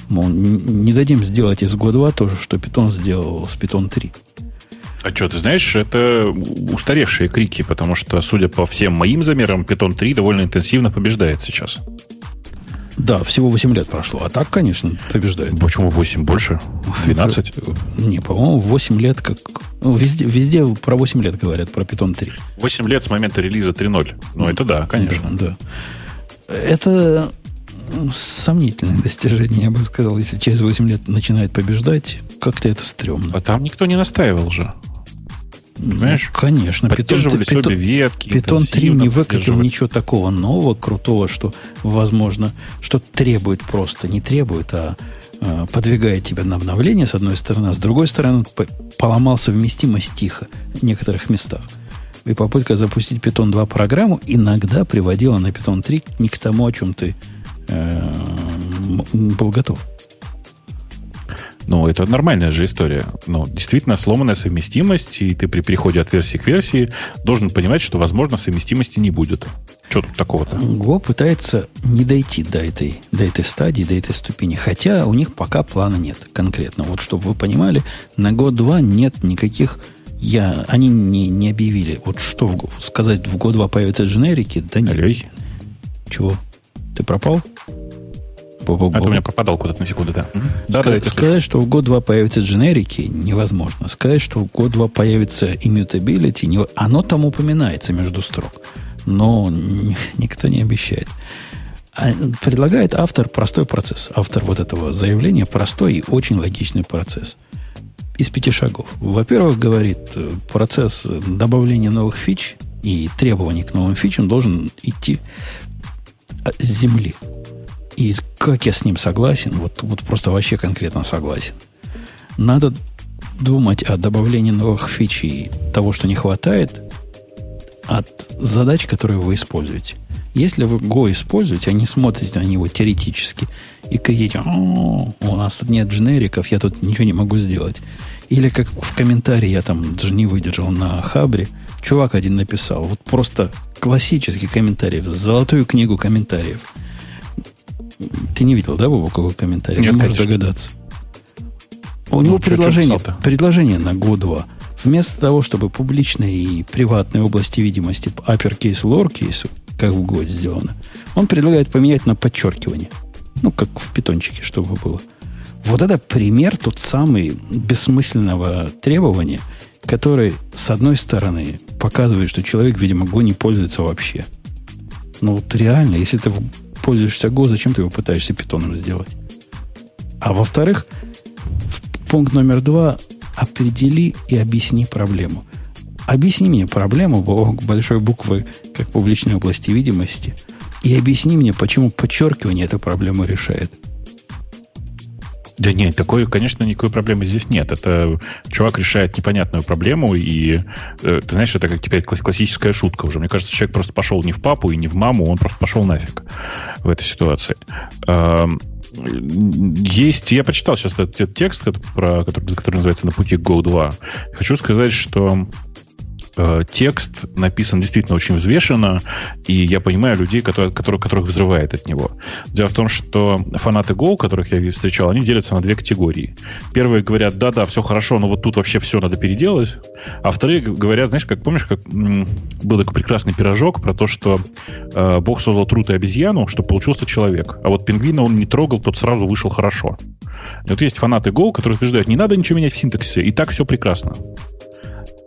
Мол, не дадим сделать из года 2 то что питон сделал с питон 3. А что, ты знаешь, это устаревшие крики, потому что, судя по всем моим замерам, Python 3 довольно интенсивно побеждает сейчас. Да, всего 8 лет прошло. А так, конечно, побеждает. Почему 8 больше? 12? Не, по-моему, 8 лет как... Ну, везде, везде про 8 лет говорят, про Python 3. 8 лет с момента релиза 3.0. Ну, это да, конечно. Да, да. Это сомнительное достижение, я бы сказал. Если через 8 лет начинает побеждать, как-то это стрёмно. А там никто не настаивал же. Понимаешь? Ну, конечно. Поддерживались Python, обе ветки. Python 3 не выкатил ничего такого нового, крутого, что, возможно, что требует просто, не требует, а э, подвигает тебя на обновление, с одной стороны, а с другой стороны, поломал совместимость тихо в некоторых местах. И попытка запустить Python 2 программу иногда приводила на Python 3 не к тому, о чем ты э, был готов. Ну, это нормальная же история. Ну, действительно, сломанная совместимость, и ты при переходе от версии к версии должен понимать, что, возможно, совместимости не будет. Что тут такого-то? Go пытается не дойти до этой, до этой стадии, до этой ступени. Хотя у них пока плана нет конкретно. Вот чтобы вы понимали, на год 2 нет никаких я, они не, не объявили. Вот что в, сказать, в год 2 появятся дженерики? Да нет. Алей. Чего? Ты пропал? Бу-бу-бу. А ты у меня пропадал куда-то на секунду, да. Да, сказать, да, сказать что в год 2 появятся дженерики, невозможно. Сказать, что в год 2 появится immutability, не... оно там упоминается между строк. Но никто не обещает. А предлагает автор простой процесс. Автор вот этого заявления простой и очень логичный процесс. Из пяти шагов. Во-первых, говорит, процесс добавления новых фич и требований к новым фичам должен идти с земли. И как я с ним согласен, вот, вот просто вообще конкретно согласен. Надо думать о добавлении новых фич и того, что не хватает, от задач, которые вы используете. Если вы Go используете, а не смотрите на него теоретически и кричите, у нас тут нет дженериков, я тут ничего не могу сделать. Или как в комментарии, я там даже не выдержал на Хабре, чувак один написал, вот просто классический комментарий, золотую книгу комментариев – ты не видел, да, Бобу, какой комментарий? Нет, не можешь догадаться. У него ну, предложение, предложение на год 2. Вместо того, чтобы публичные и приватные области видимости uppercase, lowercase, как в год сделано, он предлагает поменять на подчеркивание. Ну, как в питончике, чтобы было. Вот это пример тот самый бессмысленного требования, который, с одной стороны, показывает, что человек, видимо, Go не пользуется вообще. Ну вот реально, если ты пользуешься Go, зачем ты его пытаешься питоном сделать? А во-вторых, пункт номер два, определи и объясни проблему. Объясни мне проблему большой буквы, как публичной области видимости, и объясни мне, почему подчеркивание эту проблему решает. Да нет, такой, конечно, никакой проблемы здесь нет. Это чувак решает непонятную проблему, и э, ты знаешь, это как теперь классическая шутка уже. Мне кажется, человек просто пошел не в папу и не в маму, он просто пошел нафиг в этой ситуации. Есть, я почитал сейчас этот, этот текст, про, который, который называется «На пути Go 2». Хочу сказать, что Э, текст написан действительно очень взвешенно, и я понимаю людей, которые, которые, которых взрывает от него. Дело в том, что фанаты Go, которых я встречал, они делятся на две категории. Первые говорят, да-да, все хорошо, но вот тут вообще все надо переделать. А вторые говорят, знаешь, как помнишь, как был такой прекрасный пирожок про то, что э, Бог создал труд и обезьяну, чтобы получился человек. А вот пингвина он не трогал, тот сразу вышел хорошо. И вот есть фанаты Go, которые утверждают, не надо ничего менять в синтаксисе, и так все прекрасно.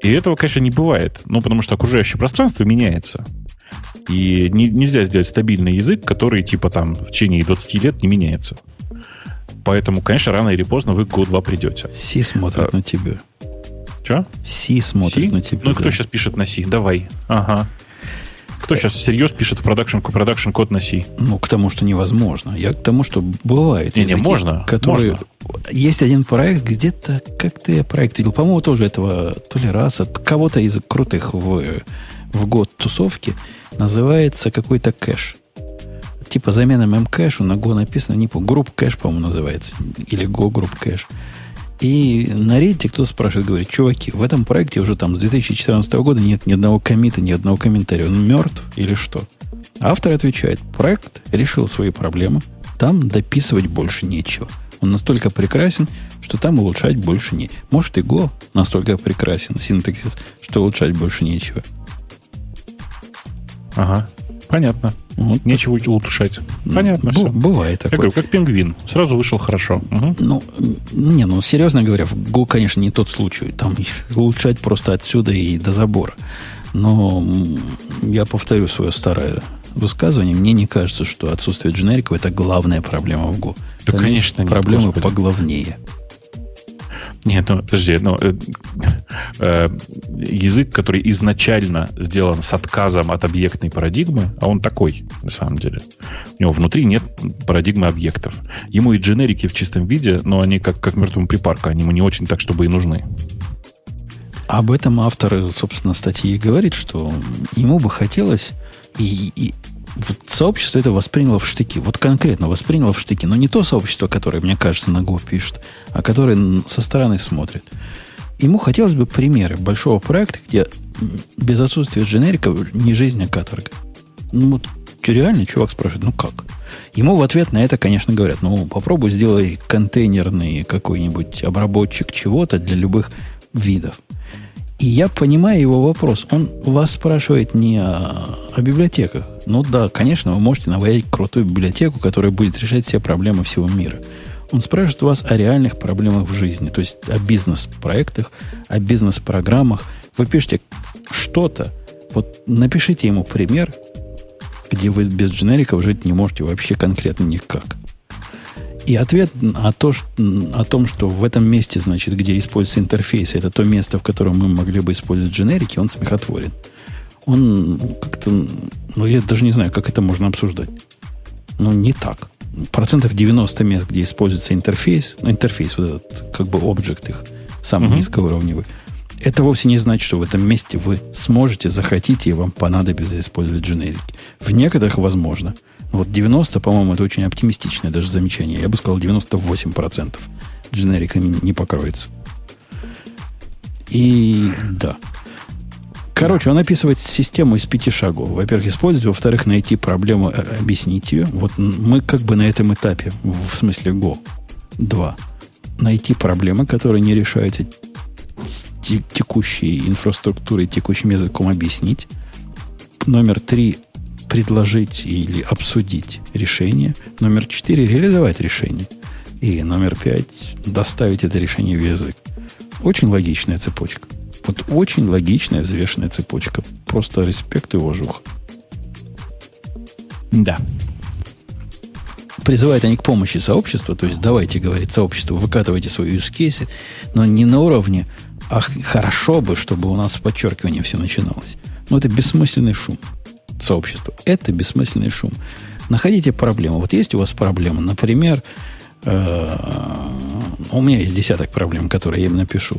И этого, конечно, не бывает. Ну, потому что окружающее пространство меняется. И не, нельзя сделать стабильный язык, который, типа, там, в течение 20 лет не меняется. Поэтому, конечно, рано или поздно вы к Go 2 придете. C смотрит а, на тебя. Что? C смотрит C? на тебя. Ну, да. кто сейчас пишет на Си? Давай. Ага. Кто сейчас всерьез пишет в production, production код на C? Ну, к тому, что невозможно. Я к тому, что бывает. Не, не, можно. Которые... Можно. Есть один проект, где-то, как ты я проект видел, по-моему, тоже этого, то ли раз, от кого-то из крутых в, в год тусовки, называется какой-то кэш. Типа замена мемкэшу на Go написано, не помню, групп кэш, по-моему, называется. Или Go групп кэш. И на Reddit кто спрашивает, говорит, чуваки, в этом проекте уже там с 2014 года нет ни одного комита, ни одного комментария. Он мертв или что? Автор отвечает, проект решил свои проблемы, там дописывать больше нечего. Он настолько прекрасен, что там улучшать больше не. Может, и Go настолько прекрасен, синтаксис, что улучшать больше нечего. Ага. Понятно. Вот. Нечего улучшать. Понятно Б- все. Бывает такое. Я говорю, как пингвин. Сразу вышел хорошо. Угу. Ну, не, ну, серьезно говоря, в Go, конечно, не тот случай. Там улучшать просто отсюда и до забора. Но я повторю свое старое высказывание. Мне не кажется, что отсутствие дженериков это главная проблема в Go. Да, Там конечно, проблемы нет, поглавнее. Нет, ну подожди, ну, э, э, язык, который изначально сделан с отказом от объектной парадигмы, а он такой, на самом деле. У него внутри нет парадигмы объектов. Ему и дженерики в чистом виде, но они как, как мертвому припарка, они ему не очень так, чтобы и нужны. Об этом автор, собственно, статьи и говорит, что ему бы хотелось, и, и вот сообщество это восприняло в штыки. Вот конкретно восприняло в штыки. Но не то сообщество, которое, мне кажется, на Go пишет, а которое со стороны смотрит. Ему хотелось бы примеры большого проекта, где без отсутствия дженериков не жизнь, а каторга. Ну, вот реально чувак спрашивает, ну как? Ему в ответ на это, конечно, говорят, ну попробуй сделай контейнерный какой-нибудь обработчик чего-то для любых видов. И я понимаю его вопрос. Он вас спрашивает не о, о библиотеках. Ну да, конечно, вы можете наводить крутую библиотеку, которая будет решать все проблемы всего мира. Он спрашивает вас о реальных проблемах в жизни, то есть о бизнес-проектах, о бизнес-программах. Вы пишете что-то, вот напишите ему пример, где вы без дженериков жить не можете вообще конкретно никак. И ответ о, то, что, о том, что в этом месте, значит, где используется интерфейс, это то место, в котором мы могли бы использовать дженерики, он смехотворен. Он как-то... Ну, я даже не знаю, как это можно обсуждать. Ну, не так. Процентов 90 мест, где используется интерфейс, ну, интерфейс, вот этот, как бы, объект их, самый uh-huh. низкоуровневый, это вовсе не значит, что в этом месте вы сможете, захотите, и вам понадобится использовать дженерики. В некоторых возможно – вот 90, по-моему, это очень оптимистичное даже замечание. Я бы сказал, 98% дженериками не покроется. И да. Короче, он описывает систему из пяти шагов. Во-первых, использовать, во-вторых, найти проблему, э, объяснить ее. Вот мы как бы на этом этапе, в смысле Go. Два. Найти проблемы, которые не решаются текущей инфраструктурой, текущим языком объяснить. Номер три предложить или обсудить решение. Номер четыре – реализовать решение. И номер пять – доставить это решение в язык. Очень логичная цепочка. Вот очень логичная, взвешенная цепочка. Просто респект и уважуха. Да. Призывают они к помощи сообщества, то есть давайте, говорит сообщество, выкатывайте свои use но не на уровне, ах, хорошо бы, чтобы у нас с подчеркиванием все начиналось. Но это бессмысленный шум сообществу. Это бессмысленный шум. Находите проблему. Вот есть у вас проблема, например, э, у меня есть десяток проблем, которые я им напишу.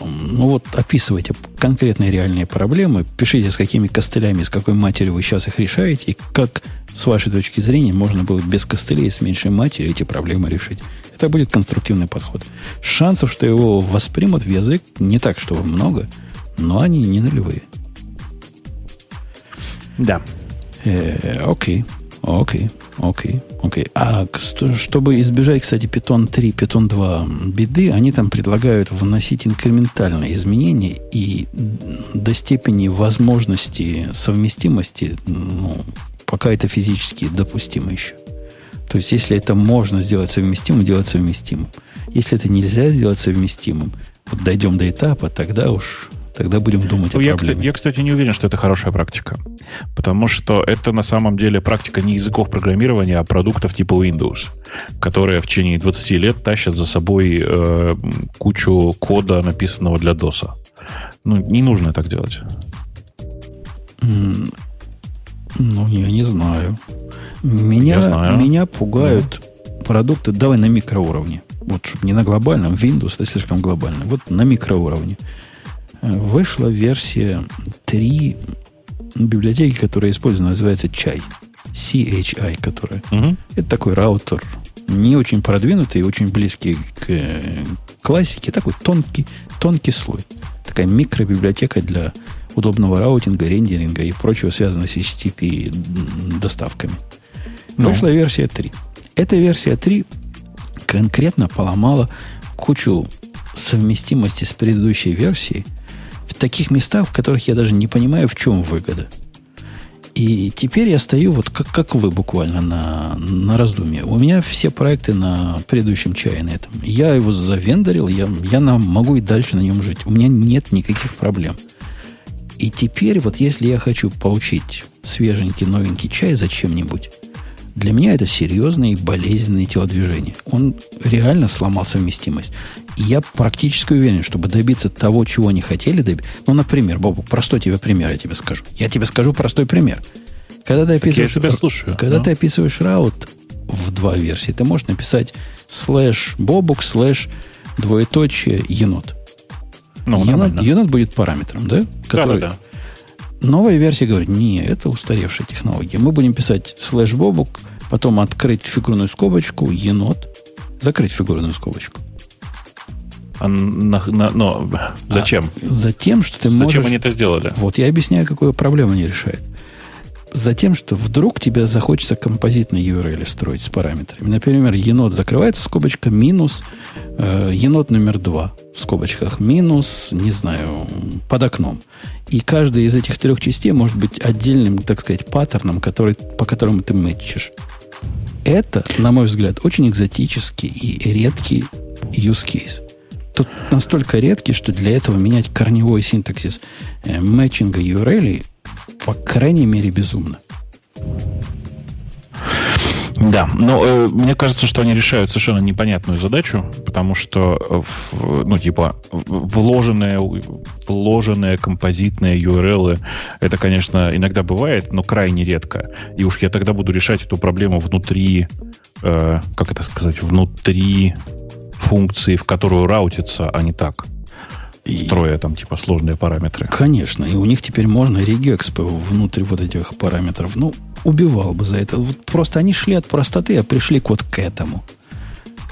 Ну вот описывайте конкретные реальные проблемы, пишите, с какими костылями, с какой матерью вы сейчас их решаете, и как, с вашей точки зрения, можно было без костылей, с меньшей матерью эти проблемы решить. Это будет конструктивный подход. Шансов, что его воспримут в язык, не так, чтобы много, но они не нулевые. Да. Э, окей. Окей, окей, окей. А чтобы избежать, кстати, Python 3, Python 2 беды, они там предлагают вносить инкрементальные изменения и до степени возможности совместимости, ну, пока это физически допустимо еще. То есть, если это можно сделать совместимым, делать совместимым. Если это нельзя сделать совместимым, вот дойдем до этапа, тогда уж Тогда будем думать ну, о я, проблеме. Я, кстати, не уверен, что это хорошая практика. Потому что это на самом деле практика не языков программирования, а продуктов типа Windows, которые в течение 20 лет тащат за собой э, кучу кода, написанного для DOS. Ну, не нужно так делать. Mm, ну, я не знаю. Меня, я знаю. меня пугают да. продукты, давай на микроуровне. Вот, чтобы не на глобальном, Windows это слишком глобально. Вот на микроуровне вышла версия 3 библиотеки, которая используется, называется Чай. CHI, которая. Угу. Это такой раутер, не очень продвинутый, очень близкий к э, классике, такой тонкий, тонкий слой. Такая микробиблиотека для удобного раутинга, рендеринга и прочего, связанного с HTTP доставками. Ну. Вышла версия 3. Эта версия 3 конкретно поломала кучу совместимости с предыдущей версией – в таких местах, в которых я даже не понимаю, в чем выгода. И теперь я стою вот как, как вы буквально на, на раздумье. У меня все проекты на предыдущем чае на этом. Я его завендорил, я, я на, могу и дальше на нем жить. У меня нет никаких проблем. И теперь вот если я хочу получить свеженький, новенький чай зачем-нибудь, для меня это серьезные и болезненные телодвижения. Он реально сломал совместимость. И я практически уверен, чтобы добиться того, чего они хотели добиться. Ну, например, Бобу, простой тебе пример я тебе скажу. Я тебе скажу простой пример. Когда ты описываешь, я тебя слушаю. Когда да. ты описываешь раут в два версии, ты можешь написать слэш бобук слэш двоеточие енот. Ну, енот, енот будет параметром, да? Который, да, да, да. Новая версия говорит, не, это устаревшая технология. Мы будем писать слэш бобук, потом открыть фигурную скобочку, енот, закрыть фигурную скобочку. А на, на, но зачем? А, затем, что ты можешь... Зачем они это сделали? Вот я объясняю, какую проблему они решают. Затем, что вдруг тебе захочется композитный URL строить с параметрами. Например, енот закрывается скобочка минус э, енот номер два в скобочках минус, не знаю, под окном. И каждая из этих трех частей может быть отдельным, так сказать, паттерном, который, по которому ты мэтчишь. Это, на мой взгляд, очень экзотический и редкий use case. Тут настолько редкий, что для этого менять корневой синтаксис э, мэтчинга URL, по крайней мере, безумно. Да, но э, мне кажется, что они решают совершенно непонятную задачу, потому что, в, ну, типа, вложенные, вложенные композитные URL, это, конечно, иногда бывает, но крайне редко. И уж я тогда буду решать эту проблему внутри, э, как это сказать, внутри функции, в которую раутится, а не так. Строя там типа сложные параметры. Конечно, и у них теперь можно регекспы внутри вот этих параметров. Ну, убивал бы за это. Вот просто они шли от простоты, а пришли вот к этому.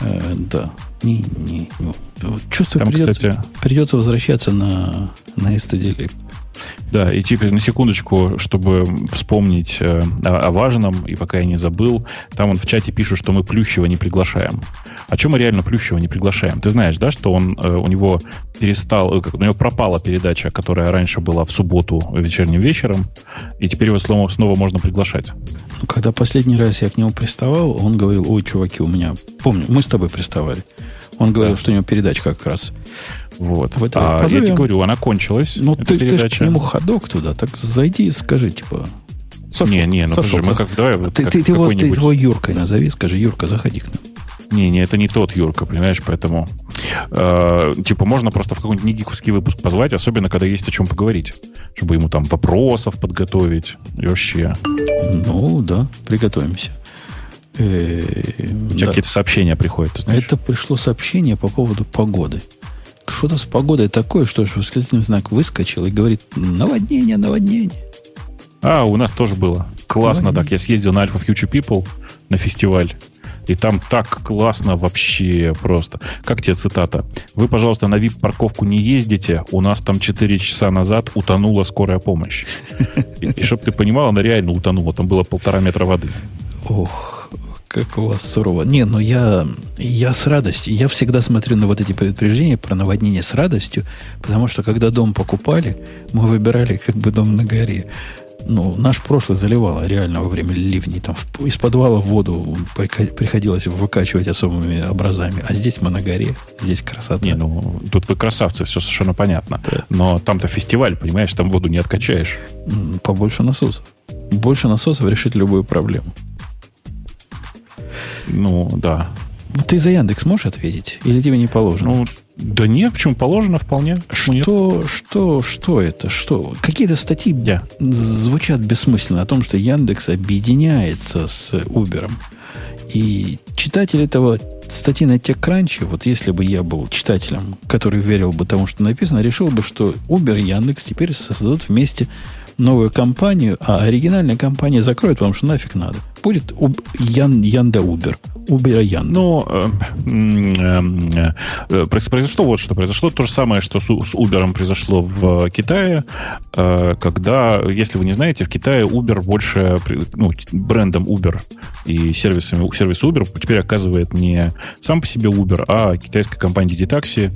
Э, да. Не, не, не. Чувствую, Там, придется, кстати... придется возвращаться на, на STD да, и теперь на секундочку, чтобы вспомнить э, о, о важном, и пока я не забыл, там он в чате пишет, что мы Плющева не приглашаем. А чем мы реально Плющева не приглашаем? Ты знаешь, да, что он, э, у него перестал, э, у него пропала передача, которая раньше была в субботу вечерним вечером, и теперь его снова, снова можно приглашать. Когда последний раз я к нему приставал, он говорил, ой, чуваки, у меня... Помню, мы с тобой приставали. Он говорил, да. что у него передача как раз вот. а позовем. я тебе говорю, она кончилась. Ну, ты, ты же к нему ходок туда, так зайди и скажи, типа... Сошел, не, не, ну подожди, мы как давай... Вот, ты, как, ты, ты, его, ты его Юркой назови, скажи, Юрка, заходи к нам. Не, не, это не тот Юрка, понимаешь, поэтому э, типа можно просто в какой-нибудь негиковский выпуск позвать, особенно когда есть о чем поговорить, чтобы ему там вопросов подготовить и вообще. Ну да, приготовимся. Э, У тебя какие-то сообщения приходят. Это пришло сообщение по поводу погоды что-то с погодой такое, что восклицательный знак выскочил и говорит наводнение, наводнение. А, у нас тоже было. Классно наводнение. так. Я съездил на Alpha Future People на фестиваль. И там так классно вообще просто. Как тебе цитата? Вы, пожалуйста, на VIP-парковку не ездите. У нас там 4 часа назад утонула скорая помощь. И, и чтобы ты понимал, она реально утонула. Там было полтора метра воды. Ох, как у вас сурово. Не, но я, я с радостью. Я всегда смотрю на вот эти предупреждения про наводнение с радостью, потому что когда дом покупали, мы выбирали как бы дом на горе. Ну, наш прошлый заливало реально во время ливней. Там в, из подвала воду приходилось выкачивать особыми образами. А здесь мы на горе, здесь красота. Не, ну, тут вы красавцы, все совершенно понятно. Да. Но там-то фестиваль, понимаешь, там воду не откачаешь. Побольше насосов. Больше насосов решит любую проблему. Ну, да. Ты за Яндекс можешь ответить? Или тебе не положено? Ну, да нет, почему положено вполне. Что, нет? что, что это? Что? Какие-то статьи yeah. звучат бессмысленно о том, что Яндекс объединяется с Uber. И читатель этого статьи на TechCrunch, вот если бы я был читателем, который верил бы тому, что написано, решил бы, что Uber и Яндекс теперь создадут вместе новую компанию, а оригинальная компания закроет, потому что нафиг надо. Будет Ян, Янда Убер. Uber Яндекс. Ну, э, э, э, произошло вот что. Произошло то же самое, что с, с Uber произошло в Китае, когда, если вы не знаете, в Китае Uber больше, ну, брендом Uber и сервисами, сервис Uber теперь оказывает не сам по себе Uber, а китайская компания Diditaxi.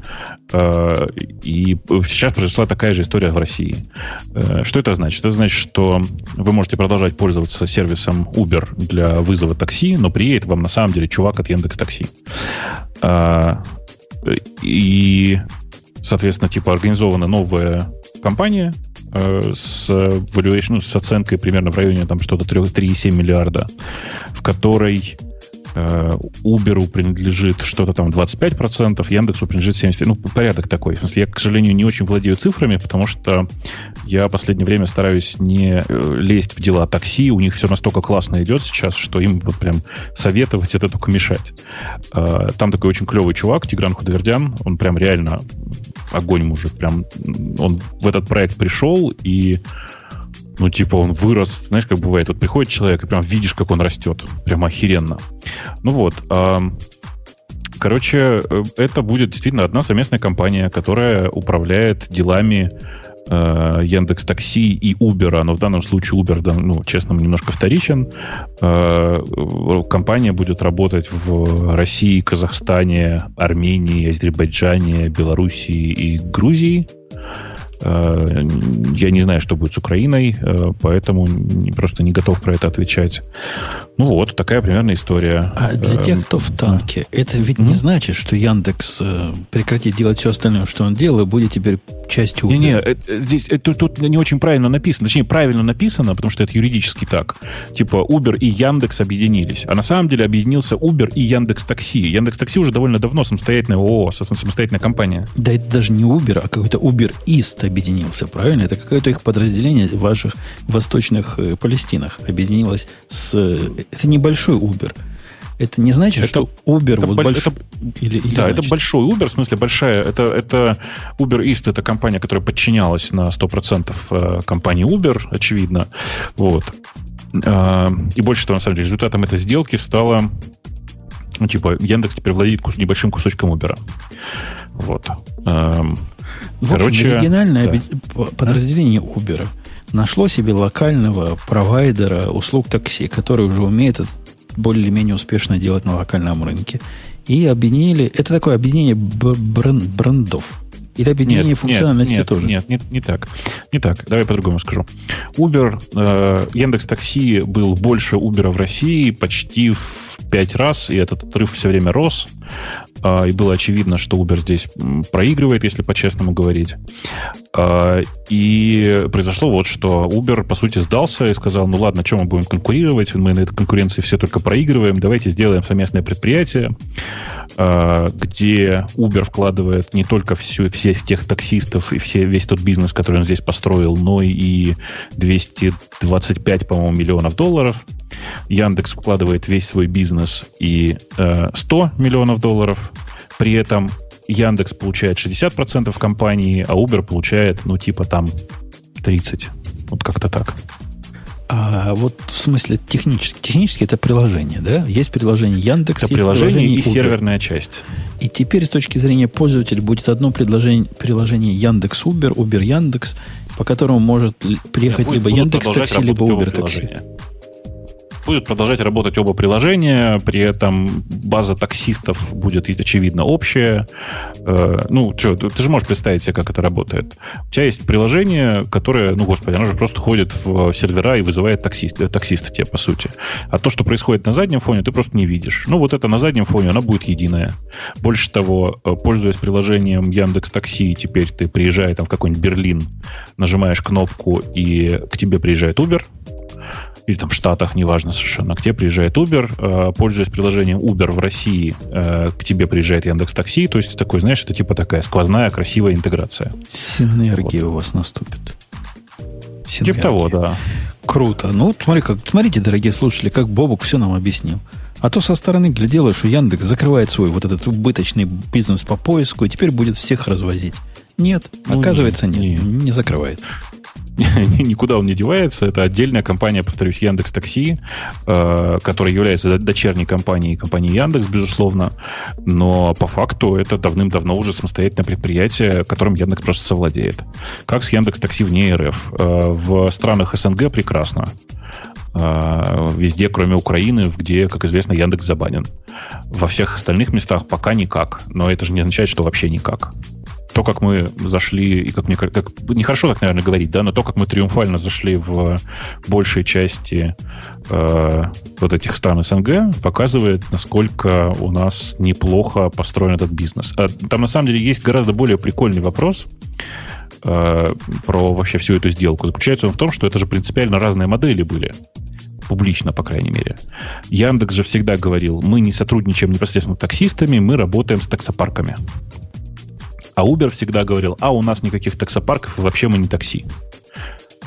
И сейчас произошла такая же история в России. Что это значит? Это значит, что вы можете продолжать пользоваться сервисом Uber для вызова такси, но приедет вам на самом деле чувак от Яндекс Такси. А, и, соответственно, типа организована новая компания э, с valuation, ну, с оценкой примерно в районе там что-то 3,7 миллиарда, в которой Uber принадлежит что-то там 25%, Яндексу принадлежит 75%. Ну, порядок такой. В смысле, я, к сожалению, не очень владею цифрами, потому что я в последнее время стараюсь не э, лезть в дела такси. У них все настолько классно идет сейчас, что им вот прям советовать это только мешать. Э, там такой очень клевый чувак, Тигран Худовердян. Он прям реально огонь мужик. Прям он в этот проект пришел и ну, типа, он вырос, знаешь, как бывает, вот приходит человек, и прям видишь, как он растет. Прям охеренно. Ну вот, короче, э, это будет действительно одна совместная компания, которая управляет делами э, Яндекс Такси и Uber, но в данном случае Uber, ну, честно, немножко вторичен. Э, компания будет работать в России, Казахстане, Армении, Азербайджане, Белоруссии и Грузии. Э, я не знаю, что будет с Украиной, э, поэтому просто не готов про это отвечать. Ну вот, такая примерно история. А для тех, эм, кто в танке, это ведь mm-hmm. не значит, что Яндекс э, прекратит делать все остальное, что он делал, и будет теперь частью Uber. Не-не, здесь это, тут не очень правильно написано. Точнее, правильно написано, потому что это юридически так. Типа Uber и Яндекс объединились. А на самом деле объединился Uber и Яндекс Такси. Яндекс Такси уже довольно давно самостоятельная ООО, самостоятельная компания. Да это даже не Uber, а какой-то Uber East объединился, правильно? Это какое-то их подразделение в ваших восточных э, Палестинах объединилось с... Э, это небольшой Uber. Это не значит, это, что Uber это, вот больш... это, или, или Да, значит? это большой Uber, в смысле большая. Это, это Uber East, это компания, которая подчинялась на 100% э, компании Uber, очевидно. Вот. И больше того, на самом деле, результатом этой сделки стало ну, типа, Яндекс теперь владеет кус- небольшим кусочком Uber. Вот. В Короче, региональное да. подразделение Uber нашло себе локального провайдера услуг такси, который уже умеет более-менее успешно делать на локальном рынке. И объединили... Это такое объединение бренд, брендов. Или объединение нет, функциональности нет, тоже? Нет, нет, не так. Не так. Давай по-другому скажу. Uber, э, Яндекс Такси был больше Uber в России почти в пять раз, и этот отрыв все время рос. А, и было очевидно, что Uber здесь проигрывает, если по-честному говорить. А, и произошло вот что. Uber, по сути, сдался и сказал, ну ладно, чем мы будем конкурировать? Мы на этой конкуренции все только проигрываем. Давайте сделаем совместное предприятие, а, где Uber вкладывает не только всю, всех тех таксистов и все, весь тот бизнес, который он здесь построил, но и 225, по-моему, миллионов долларов. Яндекс вкладывает весь свой бизнес и э, 100 миллионов долларов. При этом Яндекс получает 60% компании, а Uber получает, ну, типа там 30. Вот как-то так. А вот в смысле технически, технически это приложение, да? Есть приложение Яндекс, это приложение, приложение и Uber. серверная часть. И теперь с точки зрения пользователя будет одно приложение, приложение Яндекс Uber, Uber Яндекс, по которому может приехать Нет, либо Яндекс Такси, либо Uber Такси будет продолжать работать оба приложения, при этом база таксистов будет, очевидно, общая. Э, ну, что, ты же можешь представить себе, как это работает. У тебя есть приложение, которое, ну, господи, оно же просто ходит в сервера и вызывает таксист, э, таксиста тебе, по сути. А то, что происходит на заднем фоне, ты просто не видишь. Ну, вот это на заднем фоне, оно будет единое. Больше того, э, пользуясь приложением Яндекс Такси, теперь ты приезжаешь там в какой-нибудь Берлин, нажимаешь кнопку, и к тебе приезжает Uber, или там в Штатах, неважно совершенно, к тебе приезжает Uber, э, пользуясь приложением Uber в России, э, к тебе приезжает Яндекс Такси, то есть такой, знаешь, это типа такая сквозная, красивая интеграция. Синергия вот. у вас наступит. Синергия. Типа того, да. Круто. Ну, смотри, как, смотрите, дорогие слушатели, как Бобок все нам объяснил. А то со стороны глядела, что Яндекс закрывает свой вот этот убыточный бизнес по поиску и теперь будет всех развозить. Нет, ну, оказывается, нет, нет, не закрывает. никуда он не девается. Это отдельная компания, повторюсь, Яндекс Такси, э, которая является дочерней компанией компании Яндекс, безусловно. Но по факту это давным-давно уже самостоятельное предприятие, которым Яндекс просто совладеет. Как с Яндекс Такси вне РФ? Э, в странах СНГ прекрасно. Э, везде, кроме Украины, где, как известно, Яндекс забанен. Во всех остальных местах пока никак. Но это же не означает, что вообще никак то, как мы зашли, и как мне как, нехорошо так, наверное, говорить, да, но то, как мы триумфально зашли в большей части э, вот этих стран СНГ, показывает, насколько у нас неплохо построен этот бизнес. А, там на самом деле есть гораздо более прикольный вопрос э, про вообще всю эту сделку. Заключается он в том, что это же принципиально разные модели были публично, по крайней мере. Яндекс же всегда говорил, мы не сотрудничаем непосредственно с таксистами, мы работаем с таксопарками. А Uber всегда говорил, а у нас никаких таксопарков, и вообще мы не такси.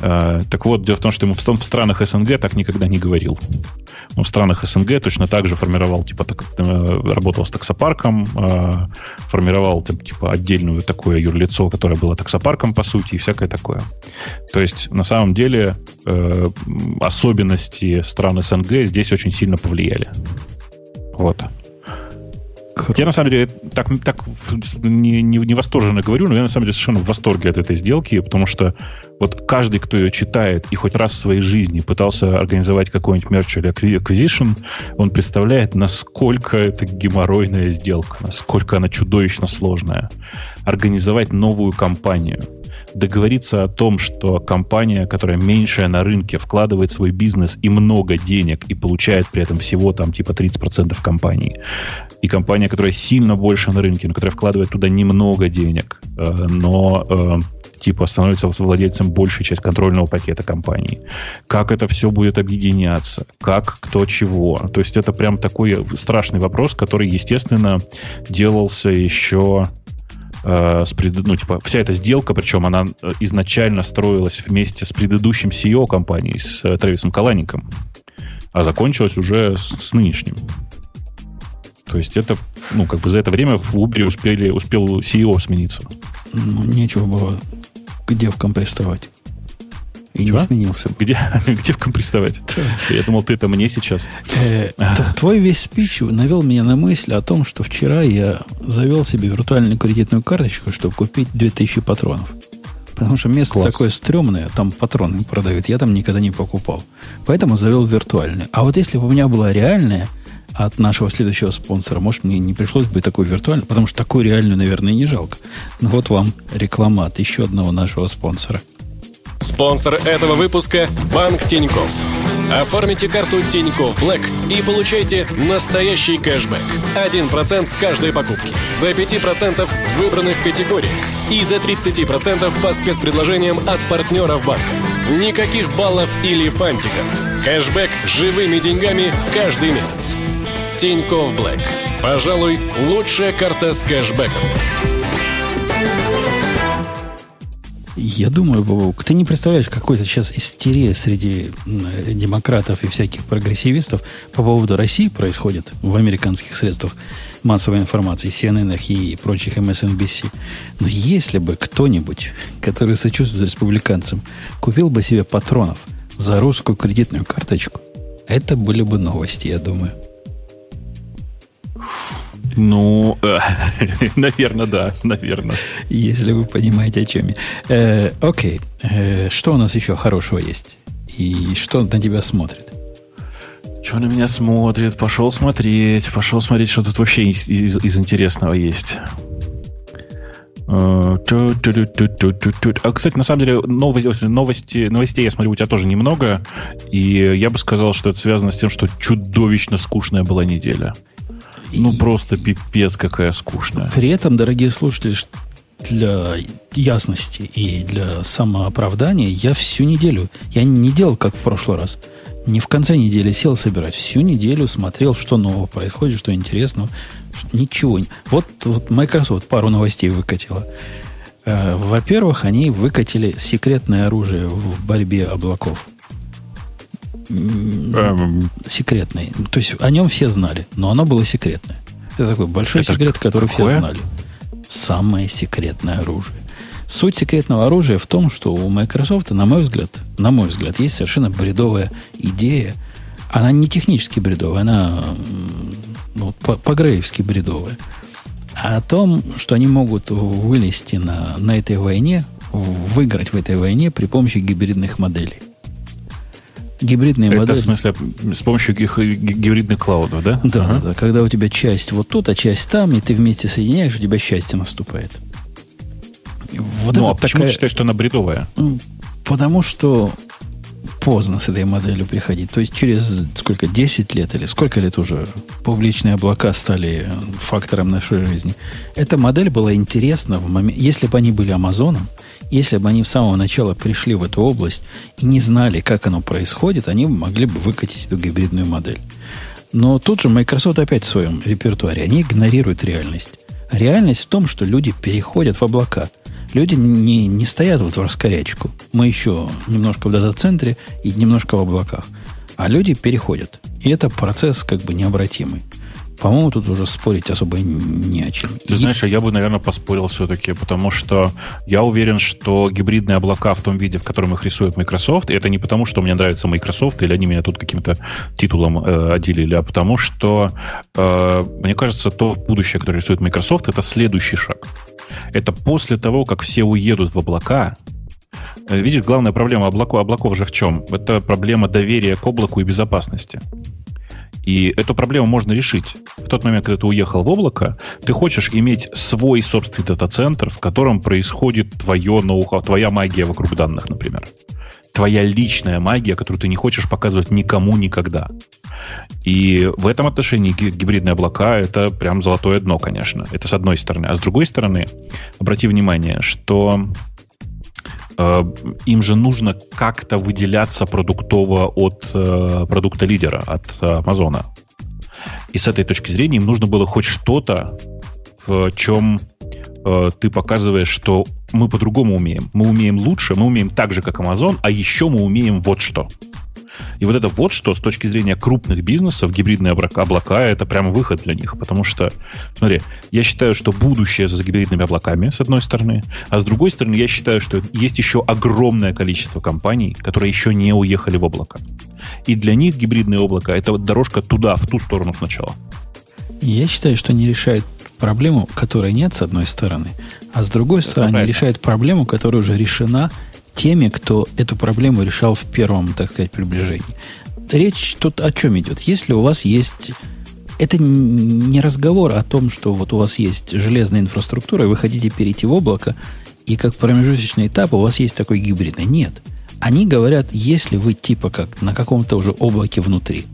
Э, так вот, дело в том, что ему в, странах СНГ так никогда не говорил. Он в странах СНГ точно так же формировал, типа, так, э, работал с таксопарком, э, формировал, типа, отдельную такое юрлицо, которое было таксопарком, по сути, и всякое такое. То есть, на самом деле, особенности стран СНГ здесь очень сильно повлияли. Вот. Круто. Я на самом деле так, так не, не, не восторженно говорю, но я на самом деле совершенно в восторге от этой сделки, потому что вот каждый, кто ее читает и хоть раз в своей жизни пытался организовать какой-нибудь мерч или acquisition, он представляет, насколько это геморройная сделка, насколько она чудовищно сложная. Организовать новую компанию – договориться о том, что компания, которая меньшая на рынке, вкладывает свой бизнес и много денег и получает при этом всего там типа 30% компании, и компания, которая сильно больше на рынке, но которая вкладывает туда немного денег, э, но э, типа становится владельцем большей части контрольного пакета компании. Как это все будет объединяться? Как, кто, чего? То есть это прям такой страшный вопрос, который, естественно, делался еще э, с пред... ну, типа, вся эта сделка, причем она э, изначально строилась вместе с предыдущим CEO компании, с э, Трэвисом Калаником, а закончилась уже с, с нынешним. То есть это, ну, как бы за это время в Uber успели, успел CEO смениться. Ну, нечего было к девкам приставать. И Чего? не сменился. Где, где в компрессовать? Я думал, ты это мне сейчас. Э, твой весь спич навел меня на мысль о том, что вчера я завел себе виртуальную кредитную карточку, чтобы купить 2000 патронов. Потому что место Класс. такое стрёмное, там патроны продают, я там никогда не покупал. Поэтому завел виртуальную. А вот если бы у меня была реальная от нашего следующего спонсора, может, мне не пришлось бы такой виртуальную, потому что такую реальную, наверное, не жалко. Но вот вам реклама от еще одного нашего спонсора – Спонсор этого выпуска – Банк Тиньков. Оформите карту Тиньков Блэк и получайте настоящий кэшбэк. 1% с каждой покупки. До 5% в выбранных категориях. И до 30% по спецпредложениям от партнеров банка. Никаких баллов или фантиков. Кэшбэк живыми деньгами каждый месяц. Тиньков Блэк. Пожалуй, лучшая карта с кэшбэком. Я думаю, Бобок, ты не представляешь, какой-то сейчас истерия среди демократов и всяких прогрессивистов по поводу России происходит в американских средствах массовой информации, CNN и прочих MSNBC. Но если бы кто-нибудь, который сочувствует республиканцам, купил бы себе патронов за русскую кредитную карточку, это были бы новости, я думаю. Ну, э, наверное, да, наверное. Если вы понимаете, о чем я. Э, окей, э, что у нас еще хорошего есть? И что на тебя смотрит? Что на меня смотрит? Пошел смотреть, пошел смотреть, что тут вообще из, из, из интересного есть. А, кстати, на самом деле, новости, новости, новостей я смотрю, у тебя тоже немного. И я бы сказал, что это связано с тем, что чудовищно скучная была неделя. Ну, просто пипец какая скучная. При этом, дорогие слушатели, для ясности и для самооправдания я всю неделю, я не делал, как в прошлый раз, не в конце недели сел собирать, всю неделю смотрел, что нового происходит, что интересного. Ничего. Вот, вот Microsoft пару новостей выкатила. Э, во-первых, они выкатили секретное оружие в борьбе облаков. Эм... Секретный. То есть о нем все знали, но оно было секретное. Это такой большой Это секрет, который какое? все знали. Самое секретное оружие. Суть секретного оружия в том, что у Microsoft, на мой взгляд, на мой взгляд, есть совершенно бредовая идея. Она не технически бредовая, она ну, по-греевски бредовая. А о том, что они могут вылезти на, на этой войне, выиграть в этой войне при помощи гибридных моделей. Гибридные Это модели. в смысле с помощью гибридных клаудов, да? Да, ага. да. Когда у тебя часть вот тут, а часть там, и ты вместе соединяешь, у тебя счастье наступает. Вот ну, а почему такая... ты считаешь, что она бредовая? Потому что поздно с этой моделью приходить. То есть через сколько, 10 лет или сколько лет уже публичные облака стали фактором нашей жизни. Эта модель была интересна в момент... Если бы они были Амазоном, если бы они с самого начала пришли в эту область и не знали, как оно происходит, они могли бы выкатить эту гибридную модель. Но тут же Microsoft опять в своем репертуаре. Они игнорируют реальность. Реальность в том, что люди переходят в облака – Люди не, не стоят вот в раскорячку. Мы еще немножко в дата-центре и немножко в облаках. А люди переходят. И это процесс как бы необратимый. По-моему, тут уже спорить особо не о чем. Ты знаешь, а я бы, наверное, поспорил все-таки, потому что я уверен, что гибридные облака в том виде, в котором их рисует Microsoft, это не потому, что мне нравится Microsoft, или они меня тут каким-то титулом э, отделили, а потому что, э, мне кажется, то будущее, которое рисует Microsoft, это следующий шаг. Это после того, как все уедут в облака, э, Видишь, главная проблема облаков, облаков же в чем? Это проблема доверия к облаку и безопасности. И эту проблему можно решить. В тот момент, когда ты уехал в облако, ты хочешь иметь свой собственный дата-центр, в котором происходит твое ноу-хау, твоя магия вокруг данных, например. Твоя личная магия, которую ты не хочешь показывать никому никогда. И в этом отношении гибридные облака — это прям золотое дно, конечно. Это с одной стороны. А с другой стороны, обрати внимание, что им же нужно как-то выделяться продуктово от э, продукта лидера, от э, Амазона. И с этой точки зрения им нужно было хоть что-то, в чем э, ты показываешь, что мы по-другому умеем. Мы умеем лучше, мы умеем так же, как Amazon, а еще мы умеем вот что. И вот это вот что с точки зрения крупных бизнесов, гибридные облака, это прямо выход для них. Потому что, смотри, я считаю, что будущее за гибридными облаками, с одной стороны, а с другой стороны, я считаю, что есть еще огромное количество компаний, которые еще не уехали в облако. И для них гибридные облака — это вот дорожка туда, в ту сторону сначала. Я считаю, что они решают проблему, которой нет, с одной стороны, а с другой стороны, они решают проблему, которая уже решена теми, кто эту проблему решал в первом, так сказать, приближении. Речь тут о чем идет? Если у вас есть... Это не разговор о том, что вот у вас есть железная инфраструктура, и вы хотите перейти в облако, и как промежуточный этап у вас есть такой гибридный. Нет. Они говорят, если вы типа как на каком-то уже облаке внутри,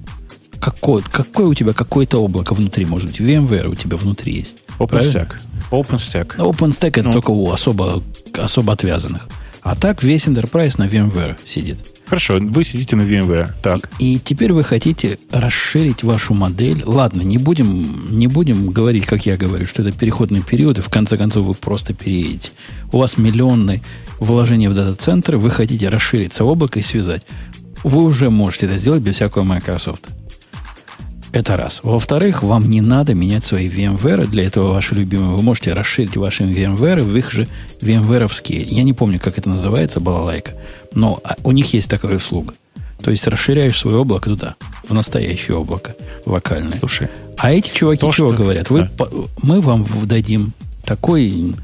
какое, какое у тебя какое-то облако внутри, может быть, VMware у тебя внутри есть. OpenStack. OpenStack. OpenStack это ну. только у особо, особо отвязанных. А так весь Enterprise на VMware сидит. Хорошо, вы сидите на VMware. Так. И, и теперь вы хотите расширить вашу модель. Ладно, не будем, не будем говорить, как я говорю, что это переходный период, и в конце концов вы просто переедете. У вас миллионные вложения в дата-центры, вы хотите расшириться в облако и связать. Вы уже можете это сделать без всякого Microsoft. Это раз. Во-вторых, вам не надо менять свои VMware. Для этого ваши любимые. Вы можете расширить ваши VMware в их же VMware. Я не помню, как это называется, балалайка. Но а, у них есть такая услуга. То есть расширяешь свое облако туда, в настоящее облако, локальное. Слушай. А эти чуваки то, чего что... говорят? Вы, да. Мы вам дадим такой,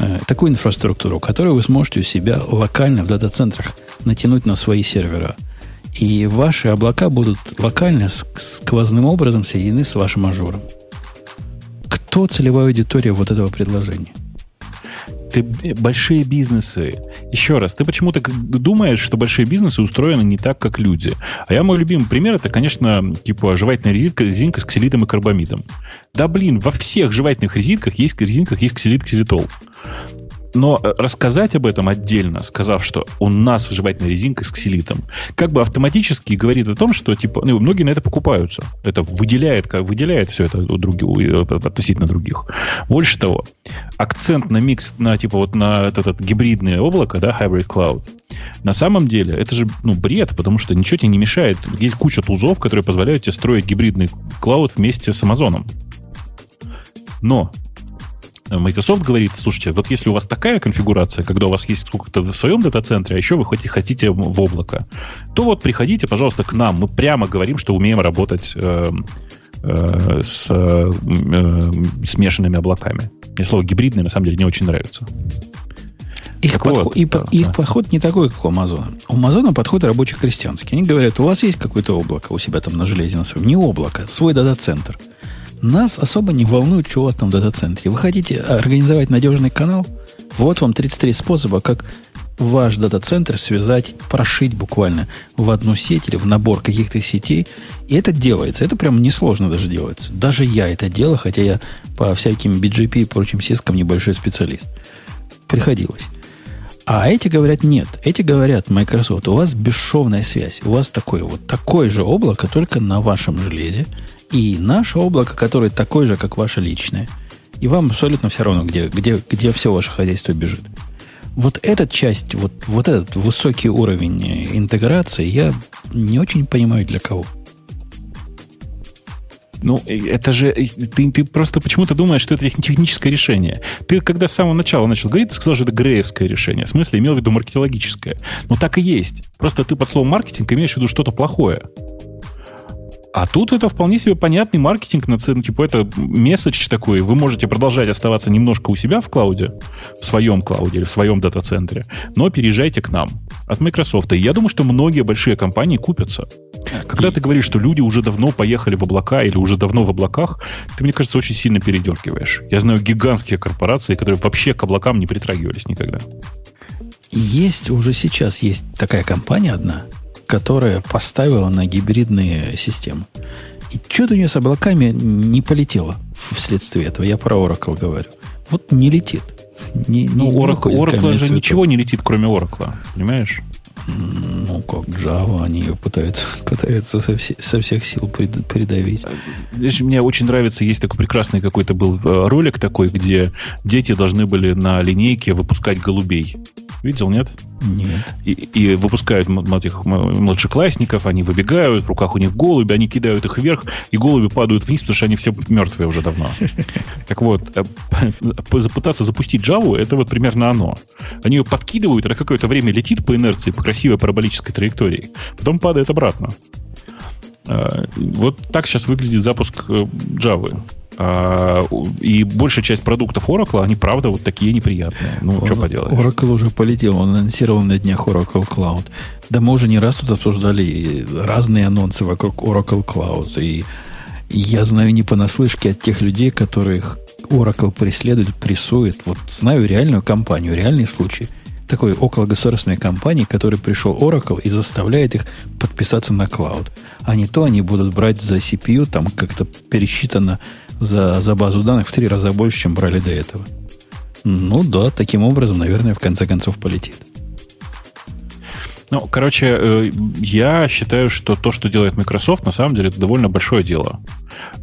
э, такую инфраструктуру, которую вы сможете у себя локально в дата-центрах натянуть на свои сервера. И ваши облака будут локально сквозным образом соединены с вашим Azure ом. Кто целевая аудитория вот этого предложения? Ты большие бизнесы. Еще раз, ты почему-то думаешь, что большие бизнесы устроены не так, как люди. А я мой любимый пример это, конечно, типа жевательная резинка, резинка с ксилитом и карбамидом. Да блин, во всех жевательных резинках есть резинках есть ксилит, ксилитол. Но э, рассказать об этом отдельно, сказав, что у нас вживательная резинка с ксилитом, как бы автоматически говорит о том, что типа, ну, многие на это покупаются. Это выделяет, как выделяет все это у других, э, относительно других. Больше того, акцент на микс, на типа вот на этот, этот гибридное облако, да, hybrid cloud, на самом деле это же ну, бред, потому что ничего тебе не мешает. Есть куча тузов, которые позволяют тебе строить гибридный клауд вместе с Амазоном. Но Microsoft говорит, слушайте, вот если у вас такая конфигурация, когда у вас есть сколько-то в своем дата-центре, а еще вы хотите, хотите в облако, то вот приходите, пожалуйста, к нам. Мы прямо говорим, что умеем работать э, э, с э, смешанными облаками. Мне слово гибридное на самом деле не очень нравится. Их, подход, вот, и, да, их да. подход не такой, как у Амазона. У Амазона подход рабочий крестьянский. Они говорят, у вас есть какое-то облако у себя там на железе на своем. Не облако, свой дата-центр. Нас особо не волнует, что у вас там в дата-центре. Вы хотите организовать надежный канал? Вот вам 33 способа, как ваш дата-центр связать, прошить буквально в одну сеть или в набор каких-то сетей. И это делается. Это прям несложно даже делается. Даже я это делаю, хотя я по всяким BGP и прочим сискам небольшой специалист. Приходилось. А эти говорят нет. Эти говорят, Microsoft, у вас бесшовная связь. У вас такое вот такое же облако, только на вашем железе. И наше облако, которое такое же, как ваше личное. И вам абсолютно все равно, где, где, где все ваше хозяйство бежит. Вот эта часть, вот, вот этот высокий уровень интеграции, я не очень понимаю для кого. Ну, это же... Ты, ты просто почему-то думаешь, что это техническое решение. Ты, когда с самого начала начал говорить, ты сказал, что это греевское решение. В смысле, имел в виду маркетологическое. Ну, так и есть. Просто ты под словом маркетинг имеешь в виду что-то плохое. А тут это вполне себе понятный маркетинг, на цену, типа это месседж такой, вы можете продолжать оставаться немножко у себя в клауде, в своем клауде или в своем дата-центре, но переезжайте к нам от Microsoft. И я думаю, что многие большие компании купятся. Когда и... ты говоришь, что люди уже давно поехали в облака или уже давно в облаках, ты, мне кажется, очень сильно передергиваешь. Я знаю гигантские корпорации, которые вообще к облакам не притрагивались никогда. Есть, уже сейчас есть такая компания одна, которая поставила на гибридные системы. И что-то у нее с облаками не полетело вследствие этого. Я про Oracle говорю. Вот не летит. Не, ну, не Oracle, Oracle же ничего не летит, кроме Oracle. Понимаешь? Ну, как Java, они ее пытаются, пытаются со, все, со всех сил придавить. Здесь мне очень нравится, есть такой прекрасный какой-то был э, ролик такой, где дети должны были на линейке выпускать голубей. Видел, нет? Нет. И, и выпускают этих младшеклассников, они выбегают, в руках у них голуби, они кидают их вверх, и голуби падают вниз, потому что они все мертвые уже давно. Так вот, э, попытаться запустить Java, это вот примерно оно. Они ее подкидывают, она какое-то время летит по инерции, по красивой параболической траектории, потом падает обратно. Э, вот так сейчас выглядит запуск э, Java. А, и большая часть продуктов Oracle, они правда вот такие неприятные. Ну, что поделать. Oracle уже полетел, он анонсировал на днях Oracle Cloud. Да мы уже не раз тут обсуждали разные анонсы вокруг Oracle Cloud. И я знаю не понаслышке от тех людей, которых Oracle преследует, прессует. Вот знаю реальную компанию, реальный случай – такой около государственной компании, который пришел Oracle и заставляет их подписаться на клауд. А не то они будут брать за CPU, там как-то пересчитано за, за базу данных в три раза больше, чем брали до этого. Ну да, таким образом, наверное, в конце концов полетит. Ну, короче, э, я считаю, что то, что делает Microsoft, на самом деле это довольно большое дело.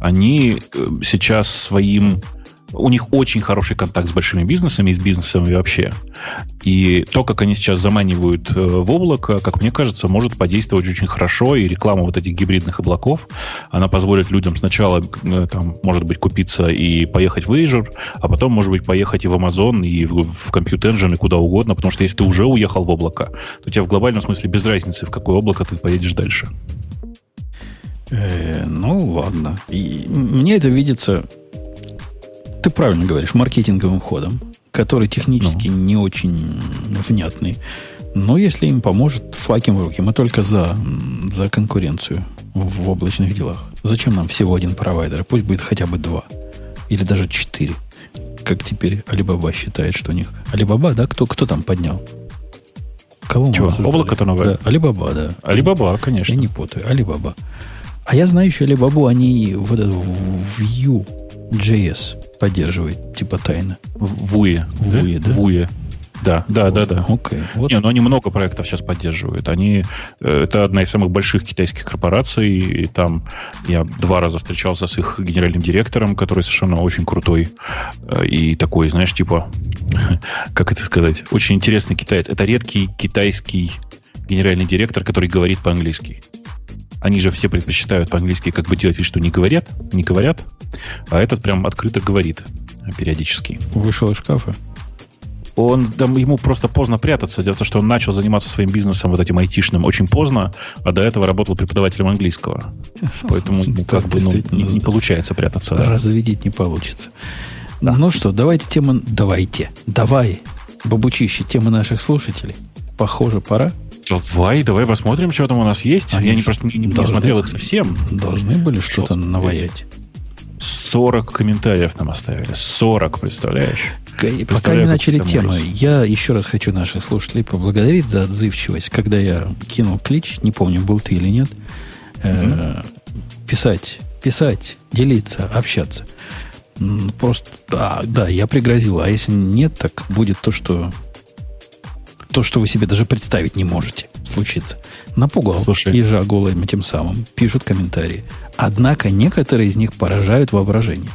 Они э, сейчас своим у них очень хороший контакт с большими бизнесами и с бизнесами вообще. И то, как они сейчас заманивают э, в облако, как мне кажется, может подействовать очень хорошо. И реклама вот этих гибридных облаков, она позволит людям сначала, э, там, может быть, купиться и поехать в Azure, а потом, может быть, поехать и в Amazon, и в, Compute Engine, и куда угодно, потому что если ты уже уехал в облако, то тебе в глобальном смысле без разницы, в какое облако ты поедешь дальше. Э, ну, ладно. И мне это видится ты правильно говоришь, маркетинговым ходом, который технически ну. не очень внятный. Но если им поможет, флаг в руки. Мы только за, за конкуренцию в облачных делах. Зачем нам всего один провайдер? Пусть будет хотя бы два. Или даже четыре. Как теперь Алибаба считает, что у них... Алибаба, да? Кто, кто там поднял? Кого Чего? Облако-то новое? Да, Алибаба, да. Алибаба, конечно. Я не путаю. Алибаба. А я знаю еще Алибабу, они вот этот Vue.js поддерживает, типа тайна. Вуе. Вуе, да? Вуе. Да, да, да, да. Окей. Okay, вот. Не, но ну, они много проектов сейчас поддерживают. Они, э, это одна из самых больших китайских корпораций, и там я два раза встречался с их генеральным директором, который совершенно очень крутой э, и такой, знаешь, типа, как это сказать, очень интересный китаец. Это редкий китайский генеральный директор, который говорит по-английски. Они же все предпочитают по-английски как бы делать вид, что не говорят, не говорят, а этот прям открыто говорит. периодически. Вышел из шкафа? он, там, ему просто поздно прятаться. Дело в том, что он начал заниматься своим бизнесом вот этим айтишным очень поздно, а до этого работал преподавателем английского. Поэтому ну, как бы ну, не, не получается прятаться. Да. Разведить не получится. Да. Ну что, давайте тему... Давайте. Давай, бабучище, темы наших слушателей. Похоже, пора. Давай, давай посмотрим, что там у нас есть. Они Я не просто не, не должны, смотрел их совсем. Должны были что-то наваять. 40 комментариев нам оставили. 40, представляешь? Пока не начали тему, я еще раз хочу наших слушателей поблагодарить за отзывчивость. Когда я кинул клич, не помню, был ты или нет, mm-hmm. писать, писать, делиться, общаться. Просто, да, да, я пригрозил. А если нет, так будет то, что то, что вы себе даже представить не можете случиться. Напугал Слушай. ежа голым тем самым. Пишут комментарии. Однако некоторые из них поражают воображение.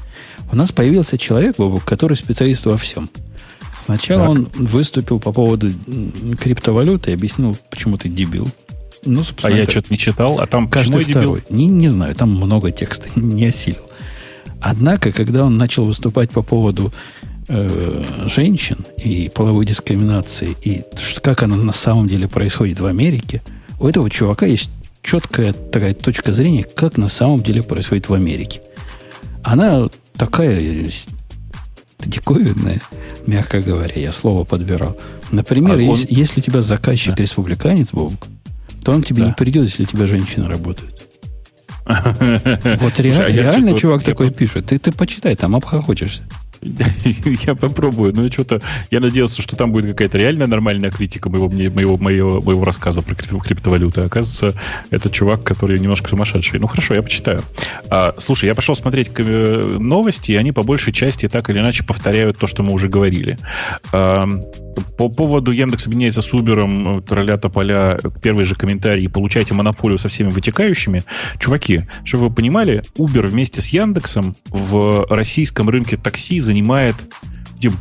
У нас появился человек, который специалист во всем. Сначала так. он выступил по поводу криптовалюты и объяснил, почему ты дебил. Ну, а я что-то не читал, а там каждый второй. Не, не знаю, там много текста, не осилил. Однако, когда он начал выступать по поводу э, женщин и половой дискриминации, и как она на самом деле происходит в Америке, у этого чувака есть четкая такая точка зрения, как на самом деле происходит в Америке. Она такая диковинная, мягко говоря, я слово подбирал. Например, а если, он... если у тебя заказчик да. республиканец, Бог, то он тебе да. не придет, если у тебя женщина работает. Вот реально, а реально чувак такой пишет. Ты, ты почитай, там обхохочешься. Я попробую. Ну, что-то я надеялся, что там будет какая-то реальная нормальная критика моего, моего, моего, моего рассказа про криптовалюты. Оказывается, это чувак, который немножко сумасшедший. Ну, хорошо, я почитаю. А, слушай, я пошел смотреть э, новости, и они по большей части так или иначе повторяют то, что мы уже говорили. А, по поводу Яндекс объединяется с Uber, тролля тополя, первый же комментарий, получайте монополию со всеми вытекающими. Чуваки, чтобы вы понимали, Uber вместе с Яндексом в российском рынке такси занимает